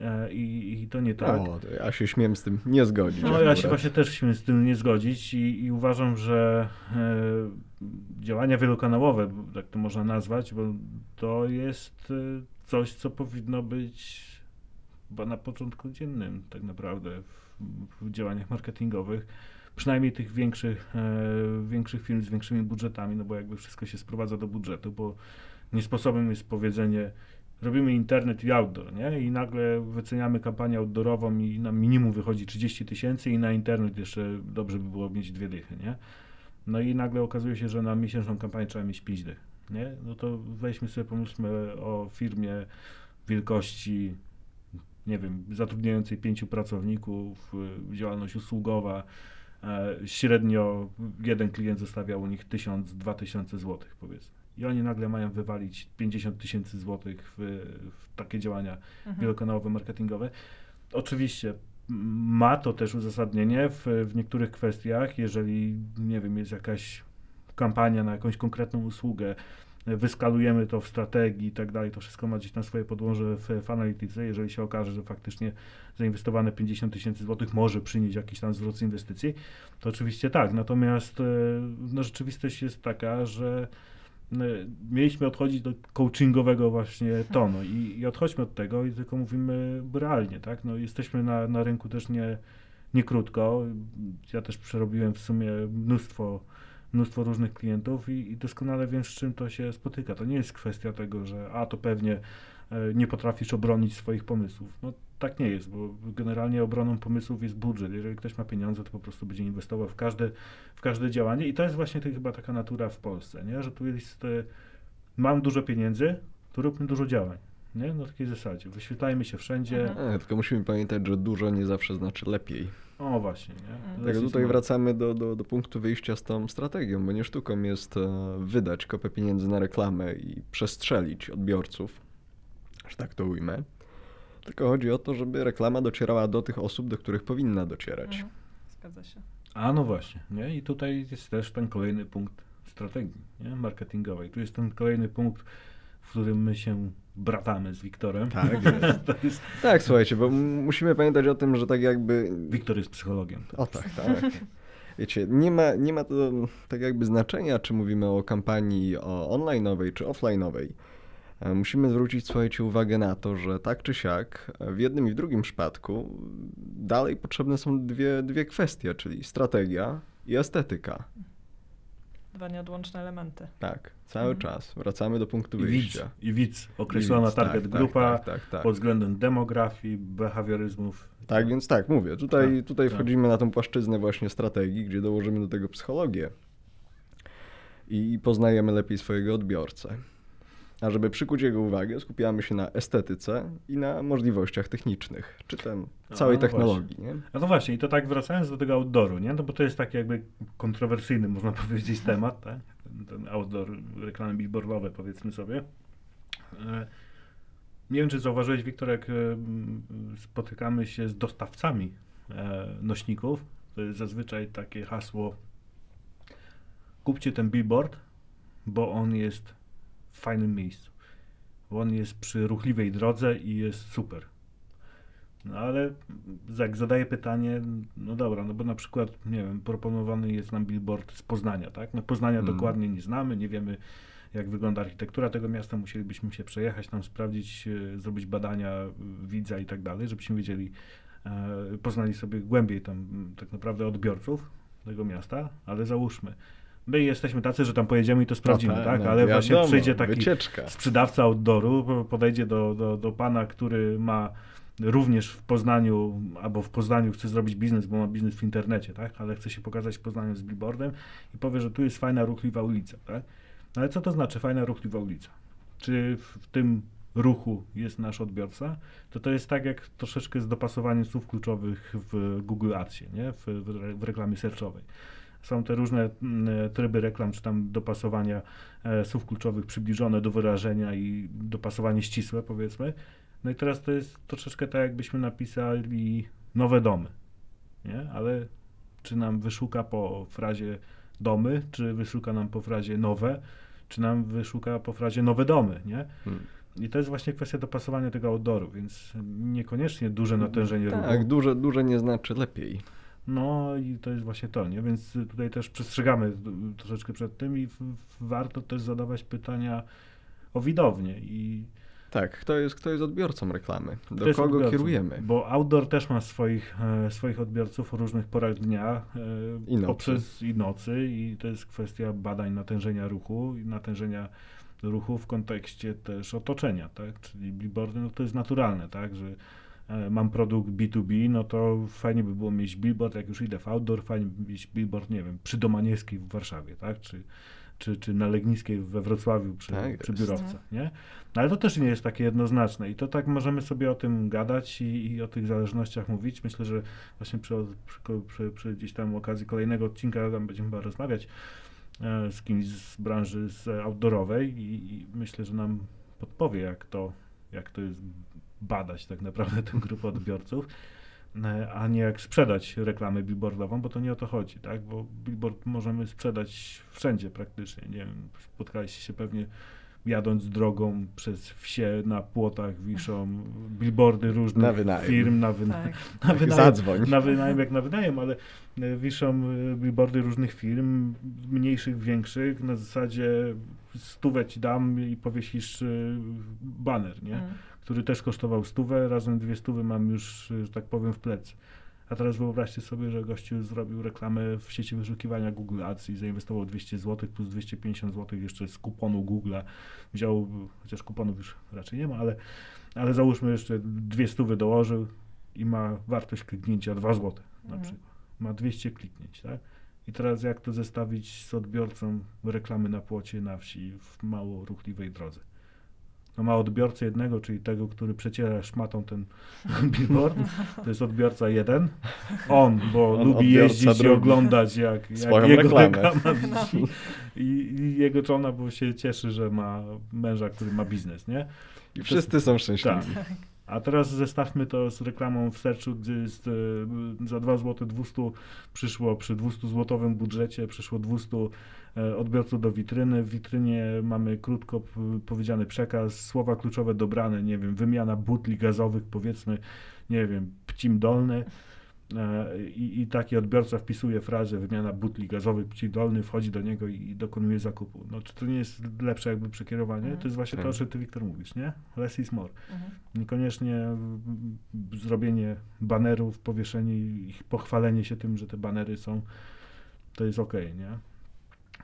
e, i, i to nie tak. O, to ja się śmiem z tym nie zgodzić. No ja się właśnie też śmiem z tym nie zgodzić i, i uważam, że e, działania wielokanałowe, tak to można nazwać, bo to jest e, coś, co powinno być chyba na początku dziennym tak naprawdę w, w działaniach marketingowych. Przynajmniej tych większych, e, większych firm z większymi budżetami, no bo jakby wszystko się sprowadza do budżetu, bo nie sposobem jest powiedzenie robimy internet i outdoor, nie? I nagle wyceniamy kampanię outdoorową i na minimum wychodzi 30 tysięcy i na internet jeszcze dobrze by było mieć dwie dychy, nie? No i nagle okazuje się, że na miesięczną kampanię trzeba mieć 5 dych, nie? No to weźmy sobie, pomyślmy o firmie wielkości, nie wiem, zatrudniającej pięciu pracowników, y, działalność usługowa, średnio jeden klient zostawia u nich 1000-2000 złotych, powiedzmy. I oni nagle mają wywalić 50 tysięcy złotych w, w takie działania Mhm. wielokanałowe, marketingowe. Oczywiście ma to też uzasadnienie w, w niektórych kwestiach, jeżeli, nie wiem, jest jakaś kampania na jakąś konkretną usługę, e, wyskalujemy to w strategii i tak dalej, to wszystko ma gdzieś tam swoje podłoże w, w analityce, jeżeli się okaże, że faktycznie zainwestowane 50 tysięcy złotych może przynieść jakiś tam zwrot z inwestycji, to oczywiście tak, natomiast e, no, rzeczywistość jest taka, że e, mieliśmy odchodzić do coachingowego właśnie tonu i, i odchodźmy od tego i tylko mówimy realnie, tak? No, jesteśmy na, na rynku też nie, nie krótko. Ja też przerobiłem w sumie mnóstwo, mnóstwo różnych klientów i, i doskonale wiem, z czym to się spotyka. To nie jest kwestia tego, że a to pewnie e, nie potrafisz obronić swoich pomysłów. No tak nie jest, bo generalnie obroną pomysłów jest budżet. Jeżeli ktoś ma pieniądze, to po prostu będzie inwestował w każde, w każde działanie i to jest właśnie to chyba taka natura w Polsce, nie? że tu jest, e, mam dużo pieniędzy, to róbmy dużo działań. Nie? Na takiej zasadzie. Wyświetlajmy się wszędzie. Mhm. Tylko musimy pamiętać, że dużo nie zawsze znaczy lepiej. O właśnie. Nie? Jest tutaj wracamy do, do, do punktu wyjścia z tą strategią, bo nie sztuką jest e, wydać kopę pieniędzy na reklamę i przestrzelić odbiorców, że tak to ujmę. Tylko chodzi o to, żeby reklama docierała do tych osób, do których powinna docierać. Mhm. Zgadza się. A no właśnie. Nie? I tutaj jest też ten kolejny punkt strategii nie? marketingowej. Tu jest ten kolejny punkt, w którym my się bratamy z Wiktorem. Tak. to jest, Tak, słuchajcie, bo musimy pamiętać o tym, że tak jakby Wiktor jest psychologiem. O tak, tak. Wiecie, nie ma, nie ma to tak jakby znaczenia, czy mówimy o kampanii o online'owej, czy offline'owej. E, Musimy zwrócić, słuchajcie, uwagę na to, że tak czy siak, e, w jednym i w drugim przypadku dalej potrzebne są dwie, dwie kwestie, czyli strategia i estetyka. Dwa nieodłączne elementy. Tak, cały Mhm. czas. Wracamy do punktu I wyjścia. I widz, określona widz, tak, target tak, grupa tak, tak, tak. pod względem demografii, behawioryzmów. Tak, więc tak, mówię, tutaj, Tak, tutaj tak. wchodzimy na tą płaszczyznę właśnie strategii, gdzie dołożymy do tego psychologię i poznajemy lepiej swojego odbiorcę. A żeby przykuć jego uwagę, skupiamy się na estetyce i na możliwościach technicznych, czy tam całej no technologii, nie? No właśnie, i to tak wracając do tego outdooru, nie? No bo to jest taki jakby kontrowersyjny, można powiedzieć, temat, tak? Ten, ten outdoor, reklamy billboardowe, powiedzmy sobie. E, Nie wiem, czy zauważyłeś, Wiktor, jak e, spotykamy się z dostawcami e, nośników, to jest zazwyczaj takie hasło kupcie ten billboard, bo on jest fajnym miejscu. Bo on jest przy ruchliwej drodze i jest super. No ale jak zadaję pytanie, no dobra, no bo na przykład, nie wiem, proponowany jest nam billboard z Poznania, tak? No Poznania Mhm. dokładnie nie znamy, nie wiemy jak wygląda architektura tego miasta, musielibyśmy się przejechać, tam sprawdzić, e, zrobić badania e, widza i tak dalej, żebyśmy wiedzieli, e, poznali sobie głębiej tam tak naprawdę odbiorców tego miasta, ale załóżmy, my jesteśmy tacy, że tam pojedziemy i to sprawdzimy, No tak? no Ale właśnie wiadomo, przyjdzie taki Wycieczka. sprzedawca outdooru po- podejdzie do, do, do pana, który ma również w Poznaniu, albo w Poznaniu chce zrobić biznes, bo ma biznes w internecie, tak? Ale chce się pokazać w Poznaniu z billboardem i powie, że tu jest fajna, ruchliwa ulica, tak? No ale co to znaczy fajna, ruchliwa ulica? Czy w, tym ruchu jest nasz odbiorca? To to jest tak jak troszeczkę z dopasowaniem słów kluczowych w Google Adsie, nie? W, w, w reklamie searchowej. Są te różne mm, tryby reklam, czy tam dopasowania e, słów kluczowych przybliżone do wyrażenia i dopasowanie ścisłe, powiedzmy. No i teraz to jest troszeczkę tak, jakbyśmy napisali nowe domy, nie? Ale czy nam wyszuka po frazie domy, czy wyszuka nam po frazie nowe, czy nam wyszuka po frazie nowe domy, nie? Hmm. I to jest właśnie kwestia dopasowania tego outdooru, więc niekoniecznie duże natężenie Tak, ruchu. duże, duże nie znaczy lepiej. No i to jest właśnie to, nie? Więc tutaj też przestrzegamy troszeczkę przed tym i warto też zadawać pytania o widownię i Tak, kto jest, kto jest odbiorcą reklamy? Do kogo kierujemy? Bo outdoor też ma swoich, e, swoich odbiorców o różnych porach dnia e, I nocy. poprzez i nocy i to jest kwestia badań natężenia ruchu i natężenia ruchu w kontekście też otoczenia, tak? Czyli billboardy, no to jest naturalne, tak? Że mam produkt B2B, no to fajnie by było mieć billboard, jak już idę w outdoor, fajnie by mieć billboard, nie wiem, przy Domaniewskiej w Warszawie, tak? Czy, czy, czy na Legnickiej we Wrocławiu przy, Tak przy jest. biurowca, nie? No ale to też nie jest takie jednoznaczne i to tak możemy sobie o tym gadać i, i o tych zależnościach mówić. Myślę, że właśnie przy, przy, przy, przy gdzieś tam okazji kolejnego odcinka tam będziemy chyba rozmawiać e, z kimś z branży z outdoorowej i, i myślę, że nam podpowie, jak to, jak to jest badać tak naprawdę tę grupę odbiorców, e, a nie jak sprzedać reklamę billboardową, bo to nie o to chodzi, tak? Bo billboard możemy sprzedać wszędzie praktycznie. Nie wiem, spotkaliście się pewnie jadąc drogą przez wsie, na płotach wiszą billboardy różnych Na firm, na, wyna- Tak. na wynajem, Zadzwoń. na wynajem jak na wynajem, ale e, wiszą e, billboardy różnych firm, mniejszych, większych, na zasadzie stówę ci dam i powiesisz baner, nie? Mm. Który też kosztował stówę, razem dwie stówy mam już, że tak powiem, w plecy. A teraz wyobraźcie sobie, że gościu zrobił reklamę w sieci wyszukiwania Google Ads i zainwestował 200 zł plus 250 zł jeszcze z kuponu Google'a. Wziął, chociaż kuponów już raczej nie ma, ale, ale załóżmy jeszcze dwie stówy dołożył i ma wartość kliknięcia 2 zł na Mhm. przykład. Ma 200 kliknięć, tak? I teraz jak to zestawić z odbiorcą reklamy na płocie na wsi w mało ruchliwej drodze? No ma odbiorcę jednego, czyli tego, który przeciera szmatą ten billboard. To jest odbiorca jeden. On, bo On lubi jeździć i drugi. oglądać jak, jak Swoją jego reklamę. reklama wisi. I, I jego żona, bo się cieszy, że ma męża, który ma biznes, nie? I wszyscy są szczęśliwi. Tak. A teraz zestawmy to z reklamą w Searchu, gdzie jest za 2 zł 200 przyszło przy 200 złotowym budżecie, przyszło 200 e, odbiorców do witryny. W witrynie mamy krótko powiedziany przekaz, słowa kluczowe dobrane, nie wiem, wymiana butli gazowych, powiedzmy, nie wiem, pcim dolny. I, I taki odbiorca wpisuje frazę wymiana butli gazowych, pci dolny, wchodzi do niego i, i dokonuje zakupu. No czy to nie jest lepsze jakby przekierowanie? Mhm. To jest właśnie Tak. to, o czym ty, Wiktor, mówisz, nie? Less is more. Mhm. Niekoniecznie mm, zrobienie banerów, powieszenie ich, pochwalenie się tym, że te banery są, to jest okej, nie?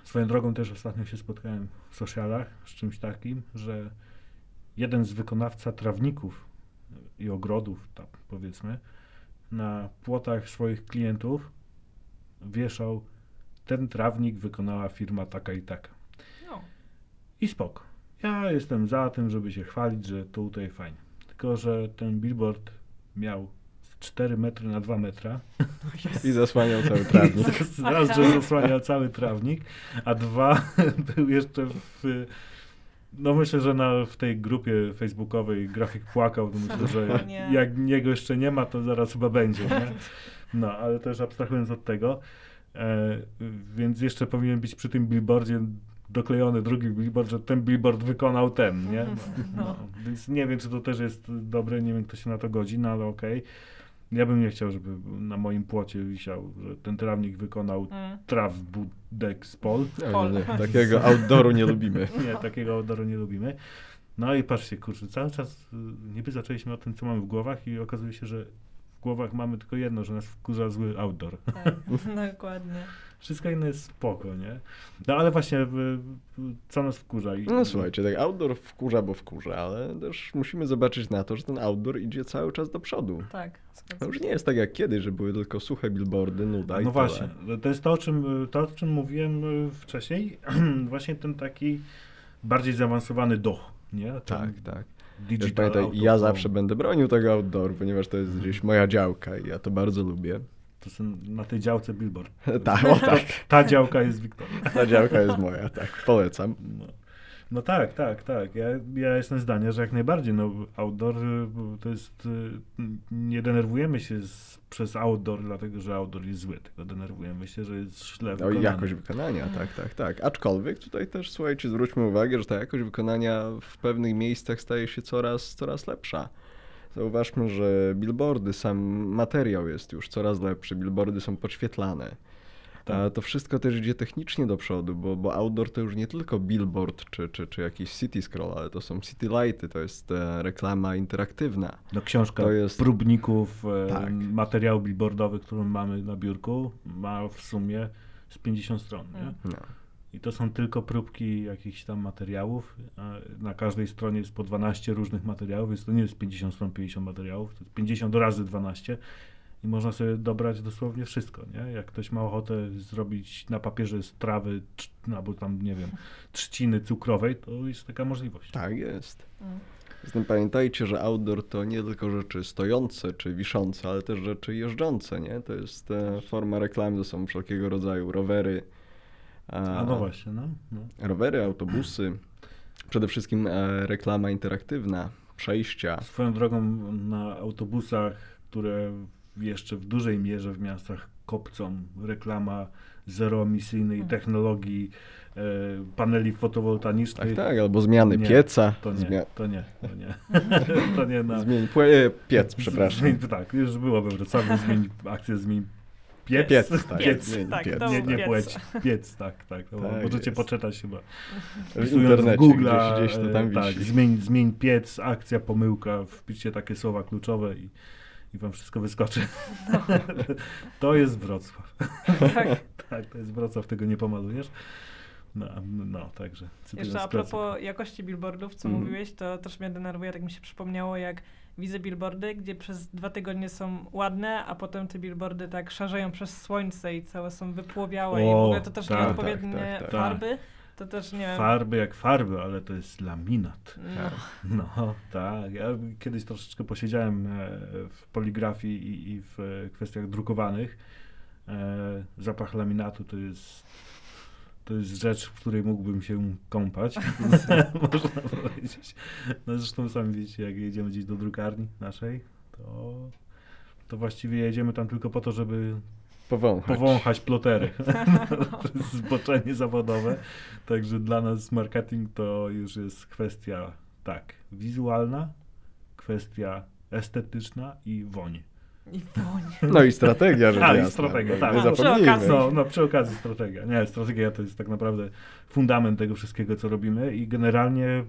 Swoją drogą też ostatnio się spotkałem w socialach z czymś takim, że jeden z wykonawca trawników i ogrodów, tak powiedzmy, na płotach swoich klientów wieszał ten trawnik wykonała firma taka i taka. No. I spoko. Ja jestem za tym, żeby się chwalić, że tutaj fajnie. Tylko, że ten billboard miał z 4 metry na 2 metra. I zasłaniał cały trawnik. Raz, że zasłaniał cały trawnik, a dwa był jeszcze w... No myślę, że na, w tej grupie facebookowej grafik płakał, myślę, że nie. jak niego jeszcze nie ma, to zaraz chyba będzie, nie? No, ale też abstrahując od tego, e, więc jeszcze powinien być przy tym billboardzie doklejony drugi billboard, że ten billboard wykonał ten, nie? No, no. Więc nie wiem, czy to też jest dobre, nie wiem, kto się na to godzi, no ale okej. Ja bym nie chciał, żeby na moim płocie wisiał, że ten trawnik wykonał Mm. traw budek z pol. No, nie, nie, takiego outdooru nie lubimy. Nie, takiego odoru nie lubimy. No i patrzcie, kurczę, cały czas y, niby zaczęliśmy o tym, co mamy w głowach i okazuje się, że w głowach mamy tylko jedno, że nas wkurza zły outdoor. Tak, dokładnie. Wszystko inne jest spoko, nie? No ale właśnie, co nas wkurza? I, No słuchajcie, tak outdoor wkurza, bo wkurza, ale też musimy zobaczyć na to, że ten outdoor idzie cały czas do przodu. Tak, To już nie jest tak jak kiedyś, że były tylko suche billboardy, nuda i No tyle. właśnie, to jest to o, czym, to, o czym mówiłem y, wcześniej. właśnie ten taki bardziej zaawansowany duch, nie? Ten Tak, tak. Digital pamiętaj, ja zawsze będę bronił tego outdooru, ponieważ to jest gdzieś moja działka i ja to bardzo lubię. To są na tej działce billboard. Tak, o tak. Ta działka jest Wiktoria. Ta działka jest moja, tak, polecam. No. no tak, tak, tak. Ja, ja jestem zdania, że jak najbardziej. No, outdoor y, to jest. y, Nie denerwujemy się z, przez outdoor, dlatego że outdoor jest zły, tylko denerwujemy się, że jest źle wykonany. jakość wykonania, tak, tak, tak. Aczkolwiek tutaj też, słuchajcie, zwróćmy uwagę, że ta jakość wykonania w pewnych miejscach staje się coraz, coraz lepsza. Zauważmy, że billboardy, sam materiał jest już coraz lepszy, billboardy są podświetlane. Tak. A to wszystko też idzie technicznie do przodu, bo, bo outdoor to już nie tylko billboard czy, czy, czy jakiś city scroll, ale to są city lighty, to jest e, reklama interaktywna. No, książka To jest- próbników, e, Tak. materiału billboardowy, którą mamy na biurku, ma w sumie z 50 stron. Nie? No. I to są tylko próbki jakichś tam materiałów. Na każdej stronie jest po 12 różnych materiałów, więc to nie jest 50 stron, 50 materiałów, to jest 50 razy 12 i można sobie dobrać dosłownie wszystko, nie? Jak ktoś ma ochotę zrobić na papierze z trawy, albo tam, nie wiem, trzciny cukrowej, to jest taka możliwość. Tak jest. Mm. Zatem pamiętajcie, że outdoor to nie tylko rzeczy stojące czy wiszące, ale też rzeczy jeżdżące, nie? To jest e, forma reklamy, to są wszelkiego rodzaju rowery. A no właśnie, no. no. Rowery, autobusy, przede wszystkim e, reklama interaktywna, przejścia. Swoją drogą na autobusach, które jeszcze w dużej mierze w miastach kopcą reklama zeroemisyjnej Mhm. technologii, e, paneli Tak, fotowoltaicznych. tak, albo zmiany Nie, pieca. To nie, Zmia- to nie, to nie. to nie na... Zmień piec, przepraszam. Zmień, tak, już było we Wrocławiu, zmień akcję, zmień piec. Piec, tak. piec. Zmień tak, piec. Nie, nie piec. płeć, piec, tak, tak. No, Tak możecie jest. poczytać chyba. W internecie Google'a, gdzieś, gdzieś to tam e, tak, wisi. zmień, zmień piec, akcja, pomyłka, wpiszcie takie słowa kluczowe i, i wam wszystko wyskoczy. to jest Wrocław. Tak. tak, to jest Wrocław, tego nie pomalujesz. No, no także. Jeszcze a propos jakości billboardów, co Mhm. mówiłeś, to też mnie denerwuje, tak mi się przypomniało, jak widzę billboardy, gdzie przez dwa tygodnie są ładne, a potem te billboardy tak szarzeją przez słońce i całe są wypłowiałe i w O, ogóle to też tak, nieodpowiednie tak, tak, tak. farby. To też nie. Farby jak farby, ale to jest laminat. No, No, tak. Ja kiedyś troszeczkę posiedziałem e, w poligrafii i, i w kwestiach drukowanych. E, Zapach laminatu to jest, to jest rzecz, w której mógłbym się kąpać, można powiedzieć. No zresztą sami wiecie, jak jedziemy gdzieś do drukarni naszej, to, to właściwie jedziemy tam tylko po to, żeby Powąchać. powąchać plotery. to jest zboczenie zawodowe. Także dla nas marketing to już jest kwestia tak, wizualna, kwestia estetyczna i woń. I woń. No i strategia, że A, i jasna. strategia, No, tak. Nie A, przy okazji. No, no przy okazji strategia. Nie, strategia to jest tak naprawdę fundament tego wszystkiego, co robimy i generalnie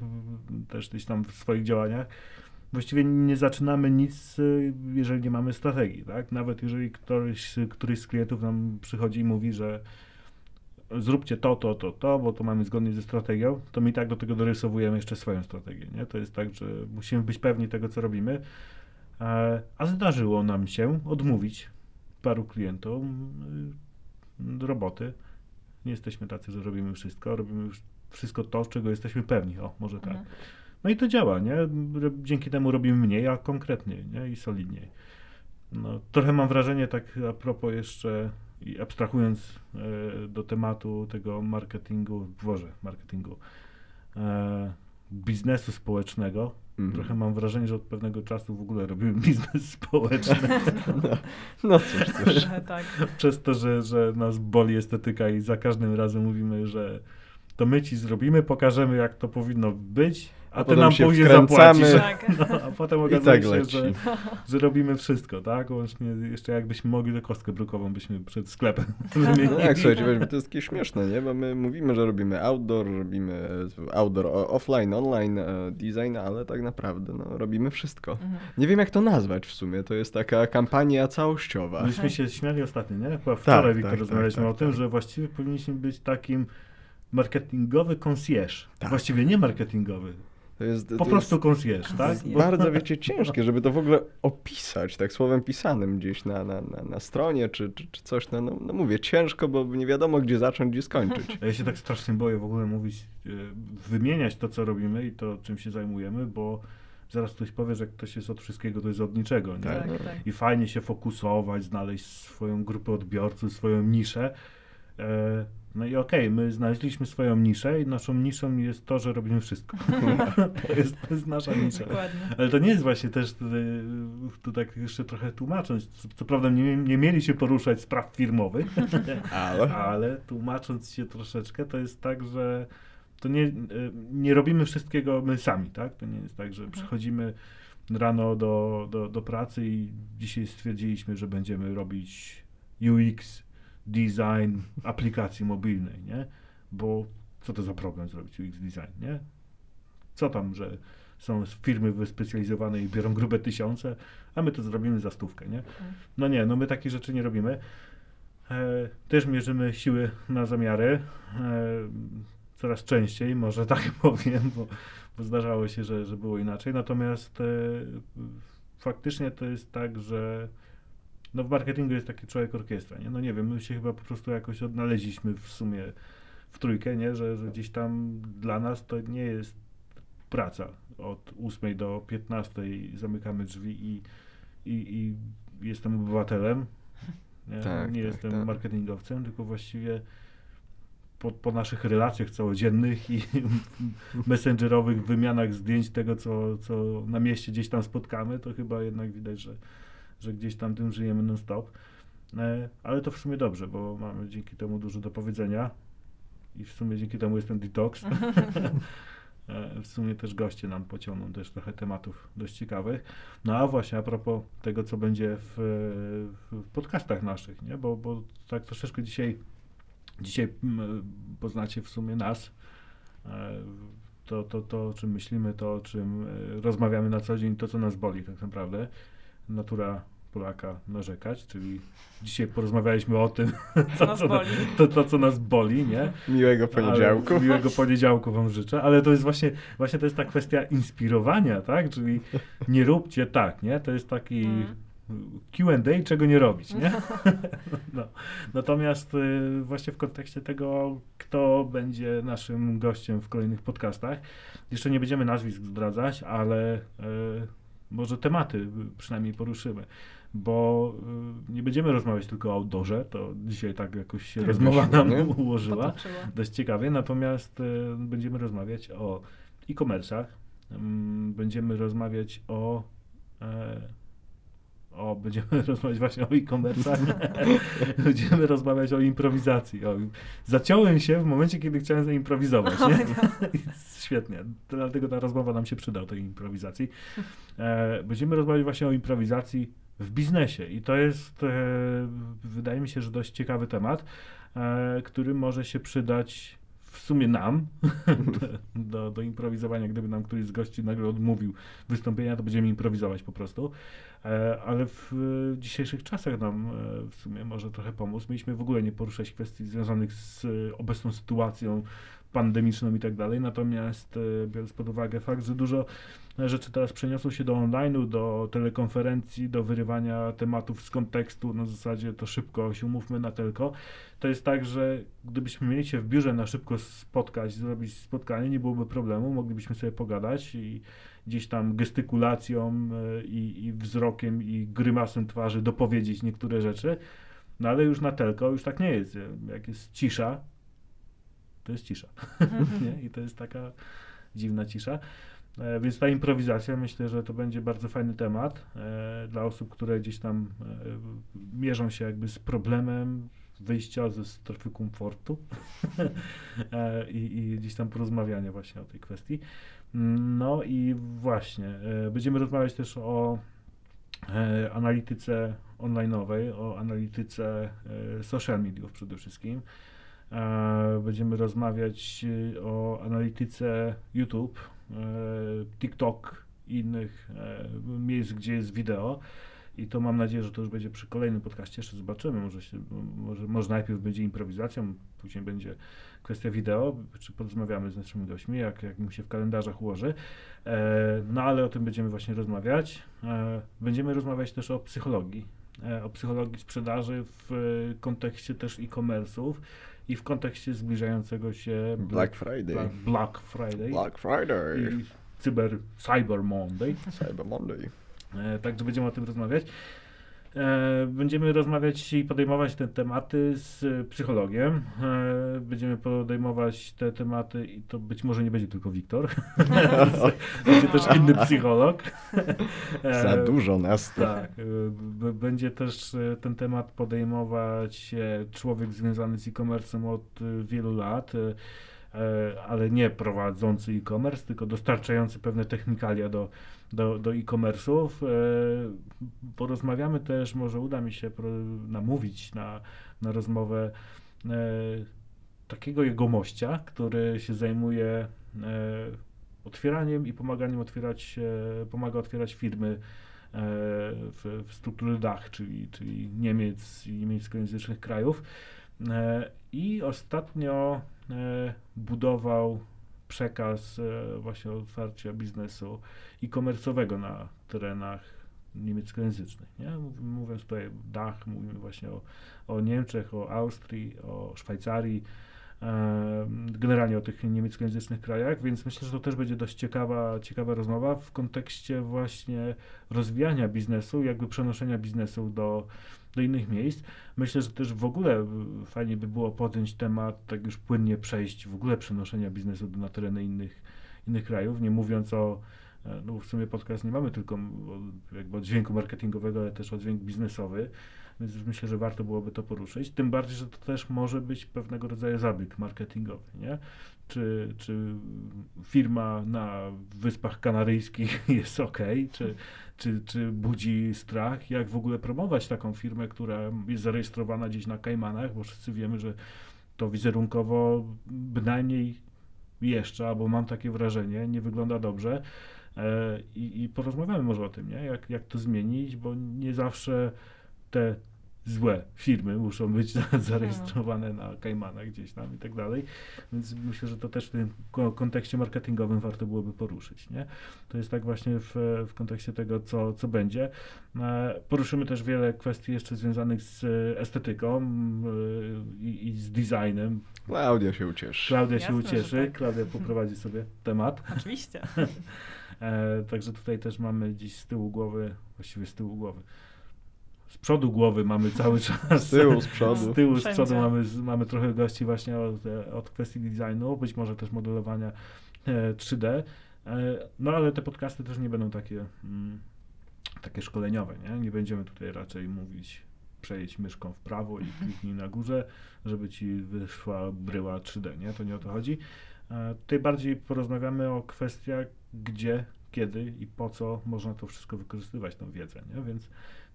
też gdzieś tam w swoich działaniach właściwie nie zaczynamy nic, jeżeli nie mamy strategii, tak? Nawet jeżeli któryś, któryś z klientów nam przychodzi i mówi, że zróbcie to, to, to, to, bo to mamy zgodnie ze strategią, to my i tak do tego dorysowujemy jeszcze swoją strategię, nie? To jest tak, że musimy być pewni tego, co robimy, a zdarzyło nam się odmówić paru klientom y, roboty. Nie jesteśmy tacy, że robimy wszystko, robimy wszystko to, czego jesteśmy pewni. O, może tak. Mhm. No i to działa, nie? Dzięki temu robimy mniej, a konkretniej, nie? I solidniej. No, trochę mam wrażenie, tak a propos jeszcze, i abstrahując e, do tematu tego marketingu, Boże, marketingu, e, biznesu społecznego, Mhm. trochę mam wrażenie, że od pewnego czasu w ogóle robimy biznes społeczny. No cóż, cóż. Trochę tak. Przez to, że, że nas boli estetyka i za każdym razem mówimy, że to my ci zrobimy, pokażemy jak to powinno być, a, ty nam się później wkręcamy. zapłacisz. Tak. No, a potem I okazuje tak się, że, że robimy wszystko, tak? Łącznie jeszcze jakbyśmy mogli, to kostkę brukową byśmy przed sklepem wymienili. No jak, słuchajcie, weźmy, to jest takie śmieszne, nie? Bo my mówimy, że robimy outdoor, robimy outdoor, offline, online e, design, ale tak naprawdę no, robimy wszystko. Mhm. Nie wiem jak to nazwać w sumie, to jest taka kampania całościowa. Myśmy się śmiali ostatnio, nie? Chyba wczoraj, Tak, Wiktor, tak, rozmawialiśmy tak, o tym, tak. że właściwie powinniśmy być takim marketingowy concierge. Tak. Właściwie nie marketingowy, jest, po to prostu jest concierge, tak? Concierge. bardzo, wiecie, ciężkie, żeby to w ogóle opisać, tak słowem pisanym gdzieś na, na, na, na stronie, czy, czy, czy coś, no, no, no mówię, ciężko, bo nie wiadomo gdzie zacząć, gdzie skończyć. Ja się tak strasznie boję w ogóle mówić, e, wymieniać to, co robimy i to, czym się zajmujemy, bo zaraz ktoś powie, że jak ktoś jest od wszystkiego, to jest od niczego. Nie? Tak, no. tak. I fajnie się fokusować, znaleźć swoją grupę odbiorców, swoją niszę. E, No i okej, my znaleźliśmy swoją niszę i naszą niszą jest to, że robimy wszystko. to, jest, to jest nasza nisza. Dokładnie. Ale to nie jest właśnie też, tu tak jeszcze trochę tłumacząc, co, co prawda nie, nie mieli się poruszać spraw firmowych, Ale... ale tłumacząc się troszeczkę, to jest tak, że to nie, y, nie robimy wszystkiego my sami, tak? To nie jest tak, że przychodzimy rano do, do, do pracy i dzisiaj stwierdziliśmy, że będziemy robić UX, design aplikacji mobilnej, nie? Bo co to za problem zrobić UX design, nie? Co tam, że są firmy wyspecjalizowane i biorą grube tysiące, a my to zrobimy za stówkę, nie? No nie, no my takich rzeczy nie robimy. E, też mierzymy siły na zamiary. E, coraz częściej, może tak powiem, bo, bo zdarzało się, że, że było inaczej. Natomiast e, faktycznie to jest tak, że no w marketingu jest taki człowiek orkiestra, nie? No nie wiem, my się chyba po prostu jakoś odnaleźliśmy w sumie w trójkę, nie? Że, że gdzieś tam dla nas to nie jest praca. Od 8 do 15 zamykamy drzwi i, i, i jestem obywatelem. Nie, Tak, nie tak, jestem tak. marketingowcem, tylko właściwie po, po naszych relacjach całodziennych i messengerowych wymianach zdjęć tego, co, co na mieście gdzieś tam spotkamy, to chyba jednak widać, że, że gdzieś tam tym żyjemy non-stop. E, Ale to w sumie dobrze, bo mamy dzięki temu dużo do powiedzenia i w sumie dzięki temu jest ten detox. E, W sumie też goście nam pociągną też trochę tematów dość ciekawych. No a właśnie a propos tego, co będzie w, w podcastach naszych, nie? Bo, bo tak troszeczkę dzisiaj, dzisiaj mm, poznacie w sumie nas. E, To, to, to, o czym myślimy, to, o czym rozmawiamy na co dzień, to, co nas boli tak naprawdę. Natura Polaka narzekać, czyli dzisiaj porozmawialiśmy o tym, Co nas boli. to, to, co nas boli, nie? Miłego poniedziałku. Ale, miłego poniedziałku wam życzę, ale to jest właśnie, właśnie to jest ta kwestia inspirowania, tak? Czyli nie róbcie tak, nie? To jest taki. Q&A, czego nie robić, nie? No. Natomiast y, właśnie w kontekście tego, kto będzie naszym gościem w kolejnych podcastach, jeszcze nie będziemy nazwisk zdradzać, ale y, może tematy y, przynajmniej poruszymy. Bo y, nie będziemy rozmawiać tylko o outdoorze, to dzisiaj tak jakoś się Tak rozmowa nam nie? ułożyła Potoczyło. dość ciekawie, natomiast y, będziemy rozmawiać o e-commerce'ach, ym, będziemy rozmawiać o e, o, będziemy rozmawiać właśnie o e-commerce'ach, będziemy rozmawiać o improwizacji. O, zaciąłem się w momencie, kiedy chciałem zaimprowizować, nie? Świetnie, dlatego ta rozmowa nam się przyda o tej improwizacji. E, będziemy rozmawiać właśnie o improwizacji w biznesie i to jest, e, wydaje mi się, że dość ciekawy temat, e, który może się przydać w sumie nam do, do improwizowania. Gdyby nam któryś z gości nagle odmówił wystąpienia, to będziemy improwizować po prostu. E, ale w dzisiejszych czasach nam w sumie może trochę pomóc. Mieliśmy w ogóle nie poruszać kwestii związanych z obecną sytuacją pandemiczną i tak dalej, natomiast e, biorąc pod uwagę fakt, że dużo rzeczy teraz przeniosło się do online'u, do telekonferencji, do wyrywania tematów z kontekstu, na zasadzie to szybko się umówmy na telko, to jest tak, że gdybyśmy mieli się w biurze na szybko spotkać, zrobić spotkanie, nie byłoby problemu, moglibyśmy sobie pogadać i gdzieś tam gestykulacją e, i, i wzrokiem i grymasem twarzy dopowiedzieć niektóre rzeczy, no ale już na telko już tak nie jest. Jak jest cisza, to jest cisza. nie? I to jest taka dziwna cisza. E, więc ta improwizacja, myślę, że to będzie bardzo fajny temat e, dla osób, które gdzieś tam e, mierzą się jakby z problemem wyjścia ze strefy komfortu e, i, i gdzieś tam porozmawiania właśnie o tej kwestii. No i właśnie, e, będziemy rozmawiać też o e, analityce online'owej, o analityce social mediów przede wszystkim. E, Będziemy rozmawiać e, o analityce YouTube, e, TikTok i innych miejsc, gdzie jest wideo. I to mam nadzieję, że to już będzie przy kolejnym podcaście, jeszcze zobaczymy. Może, się, może, może najpierw będzie improwizacją, później będzie kwestia wideo, czy porozmawiamy z naszymi gośćmi, jak, jak mu się w kalendarzach ułoży. E, no ale o tym będziemy właśnie rozmawiać. E, będziemy rozmawiać też o psychologii. E, o psychologii sprzedaży w kontekście też e-commerce'ów i w kontekście zbliżającego się Black Friday. Black, Black Friday. Black Friday. I Cyber Cyber Monday. Cyber Monday. E, Także będziemy o tym rozmawiać. E, Będziemy rozmawiać i podejmować te tematy z psychologiem. E, Będziemy podejmować te tematy i to być może nie będzie tylko Wiktor. będzie też inny psycholog. E, Za dużo nas. Tak. Będzie też ten temat podejmować człowiek związany z e-commerce'em od wielu lat, ale nie prowadzący e-commerce, tylko dostarczający pewne technikalia do, do, do e-commerce'ów. E, Porozmawiamy też, może uda mi się namówić na, na rozmowę e, takiego jegomościa, który się zajmuje e, otwieraniem i pomaganiem otwierać, e, pomaga otwierać firmy e, w, w strukturze DACH, czyli, czyli Niemiec i niemieckojęzycznych krajów. E, I ostatnio e, budował przekaz e, właśnie otwarcia biznesu e-commerce'owego na terenach niemieckojęzycznych. Nie? Mów- Mówiąc tutaj DACH, mówimy właśnie o, o Niemczech, o Austrii, o Szwajcarii, e, generalnie o tych niemieckojęzycznych krajach, więc myślę, że to też będzie dość ciekawa, ciekawa rozmowa w kontekście właśnie rozwijania biznesu, jakby przenoszenia biznesu do, do innych miejsc. Myślę, że też w ogóle y, fajnie by było podjąć temat, tak już płynnie przejść, w ogóle przenoszenia biznesu na tereny innych, innych krajów, nie mówiąc o, e, no w sumie podcast nie mamy tylko jakby o dźwięku marketingowego, ale też o dźwięk biznesowy, więc myślę, że warto byłoby to poruszyć, tym bardziej, że to też może być pewnego rodzaju zabieg marketingowy, nie? Czy, czy firma na Wyspach Kanaryjskich jest ok, czy, czy, czy budzi strach, jak w ogóle promować taką firmę, która jest zarejestrowana gdzieś na Kajmanach, bo wszyscy wiemy, że to wizerunkowo bynajmniej jeszcze, albo mam takie wrażenie, nie wygląda dobrze. E, I, I porozmawiamy może o tym, nie? Jak, jak to zmienić, bo nie zawsze te złe firmy muszą być zarejestrowane na Kajmanach gdzieś tam i tak dalej. Więc myślę, że to też w tym ko- kontekście marketingowym warto byłoby poruszyć, nie? To jest tak właśnie w, w kontekście tego, co, co będzie. E, Poruszymy też wiele kwestii jeszcze związanych z estetyką e, i, i z designem. Klaudia się ucieszy. Klaudia się Jasne, że ucieszy, tak. Klaudia poprowadzi sobie temat. Oczywiście. E, także tutaj też mamy dziś z tyłu głowy, właściwie z tyłu głowy, z przodu głowy mamy cały czas. Z tyłu, z przodu. Z tyłu, z przodu mamy, mamy trochę gości właśnie od, e, od kwestii designu, być może też modelowania e, 3D. E, no ale te podcasty też nie będą takie, mm, takie szkoleniowe, nie? Nie będziemy tutaj raczej mówić przejedź myszką w prawo i kliknij na górze, żeby ci wyszła bryła 3D, nie? To nie o to chodzi. E, Tutaj bardziej porozmawiamy o kwestiach, gdzie, kiedy i po co można to wszystko wykorzystywać, tą wiedzę, nie? Więc,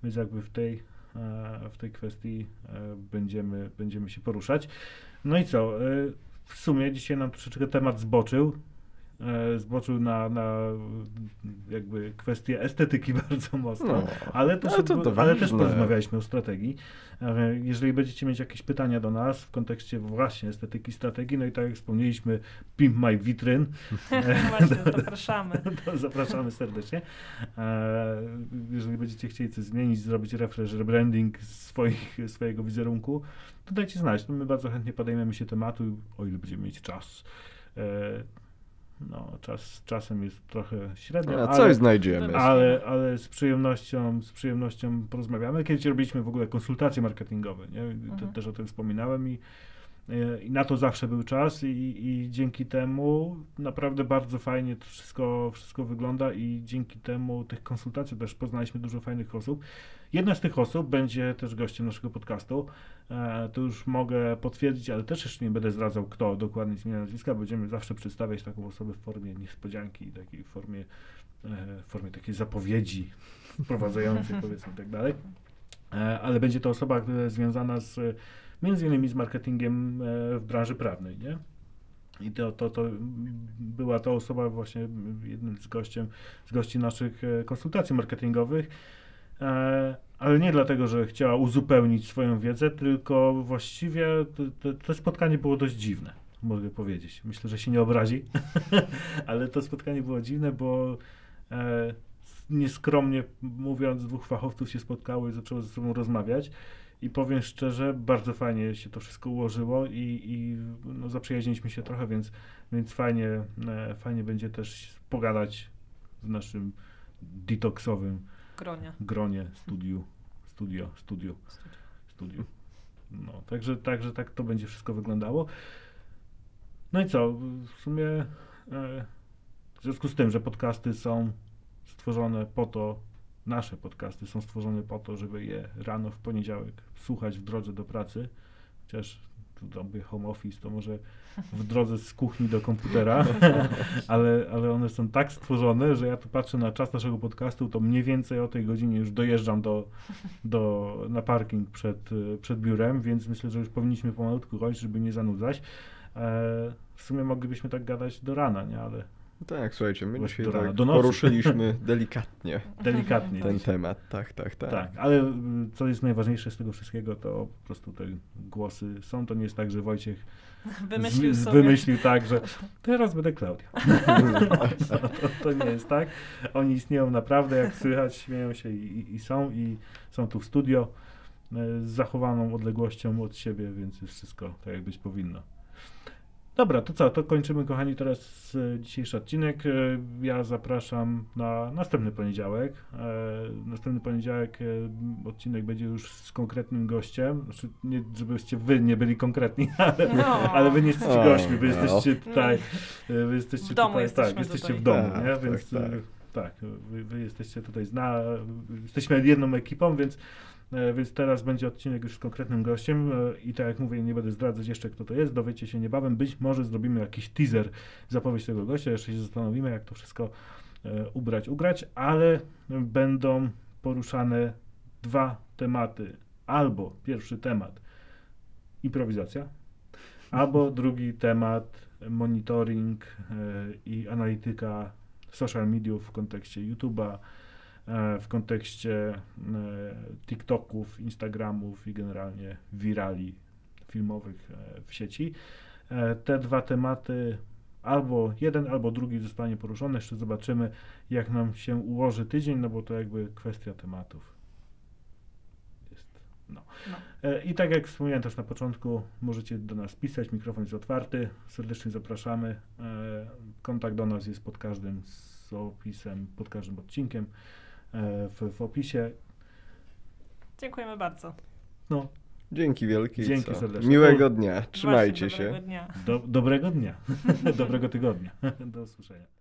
więc jakby w tej, e, w tej kwestii e, będziemy, będziemy się poruszać. No i co? e, W sumie dzisiaj nam troszeczkę temat zboczył. E, Zboczył na, na jakby kwestię estetyki bardzo mocno. No, Ale też, ale to- to ale też porozmawialiśmy o strategii. E, Jeżeli będziecie mieć jakieś pytania do nas w kontekście właśnie estetyki, strategii, no i tak jak wspomnieliśmy, Pimp My Witryn, Właśnie, zapraszamy. to zapraszamy serdecznie. E, Jeżeli będziecie chcieli coś zmienić, zrobić refresh, rebranding swoich, swojego wizerunku, to dajcie znać. No my bardzo chętnie podejmiemy się tematu, o ile będziemy mieć czas. No, czas czasem jest trochę średnio, A ale, coś znajdziemy. ale, ale z przyjemnością, z przyjemnością porozmawiamy. Kiedyś robiliśmy w ogóle konsultacje marketingowe, nie? Mhm. też o tym wspominałem i, e, i na to zawsze był czas i, i dzięki temu naprawdę bardzo fajnie to wszystko, wszystko wygląda i dzięki temu tych konsultacji też poznaliśmy dużo fajnych osób. Jedna z tych osób będzie też gościem naszego podcastu. E, to już mogę potwierdzić, ale też jeszcze nie będę zdradzał, kto dokładnie z imienia nazwiska. Będziemy zawsze przedstawiać taką osobę w formie niespodzianki, takiej formie, e, w formie takiej zapowiedzi wprowadzającej, powiedzmy i tak dalej. E, ale będzie to osoba związana z, między innymi z marketingiem w branży prawnej, nie? I to, to, to była to osoba właśnie jednym z, gościem, z gości naszych konsultacji marketingowych, ale nie dlatego, że chciała uzupełnić swoją wiedzę, tylko właściwie to, to, to spotkanie było dość dziwne, mogę powiedzieć. Myślę, że się nie obrazi, ale to spotkanie było dziwne, bo e, nieskromnie mówiąc, dwóch fachowców się spotkało i zaczęło ze sobą rozmawiać. I powiem szczerze, bardzo fajnie się to wszystko ułożyło i, i no, zaprzyjaźniliśmy się trochę, więc, więc fajnie, e, fajnie będzie też pogadać w naszym detoksowym Gronie. gronie, studiu, studio, studiu, studiu. No, także, także tak to będzie wszystko wyglądało. No i co, w sumie e, w związku z tym, że podcasty są stworzone po to, nasze podcasty są stworzone po to, żeby je rano w poniedziałek słuchać w drodze do pracy, chociaż dobry home office, to może w drodze z kuchni do komputera, ale, ale one są tak stworzone, że ja tu patrzę na czas naszego podcastu, to mniej więcej o tej godzinie już dojeżdżam do, do, na parking przed, przed biurem, więc myślę, że już powinniśmy pomalutku chodzić, żeby nie zanudzać. E, w sumie moglibyśmy tak gadać do rana, nie? Ale Tak, słuchajcie, my dzisiaj tak poruszyliśmy delikatnie delikatnie. ten dzisiaj. temat. Tak, tak, tak. Tak, ale y, co jest najważniejsze z tego wszystkiego, to po prostu te głosy są. To nie jest tak, że Wojciech Wymyślił z, sobie. wymyślił tak, że teraz będę Klaudia. to, to, to nie jest tak. Oni istnieją naprawdę, jak słychać, śmieją się i, i- i są i są tu w studio e, z zachowaną odległością od siebie, więc jest wszystko tak, jak być powinno. Dobra, to co, to kończymy kochani teraz e, dzisiejszy odcinek. E, Ja zapraszam na następny poniedziałek. E, Następny poniedziałek odcinek będzie już z konkretnym gościem. Znaczy, nie, żebyście wy nie byli konkretni, ale, No. ale wy nie jesteście gośćmi, wy no. jesteście tutaj, e, wy jesteście W domu tutaj, jesteśmy tak, jesteście tutaj. w domu, Tak, nie? tak, Więc tak. e, tak, wy, wy jesteście tutaj zna, jesteśmy jedną ekipą, więc Więc teraz będzie odcinek już z konkretnym gościem e, i tak jak mówię, nie będę zdradzać jeszcze kto to jest, dowiecie się niebawem. Być może zrobimy jakiś teaser, zapowiedź tego gościa, jeszcze się zastanowimy jak to wszystko e, ubrać, ugrać, ale będą poruszane dwa tematy. Albo pierwszy temat improwizacja, albo drugi temat monitoring e, i analityka social mediów w kontekście YouTube'a, e, w kontekście e, TikToków, Instagramów i generalnie wirali filmowych e, w sieci. E, Te dwa tematy, albo jeden, albo drugi zostanie poruszony. Jeszcze zobaczymy, jak nam się ułoży tydzień, no bo to jakby kwestia tematów jest. No. No. E, I tak jak wspomniałem też na początku, możecie do nas pisać, mikrofon jest otwarty, serdecznie zapraszamy. E, Kontakt do nas jest pod każdym z opisem, pod każdym odcinkiem e, w, w opisie. Dziękujemy bardzo. No, Dzięki wielkie. Dzięki co? serdecznie. Miłego dnia. Właśnie, Trzymajcie się. dobrego dnia. do, dobrego dnia, dobrego tygodnia. Do usłyszenia.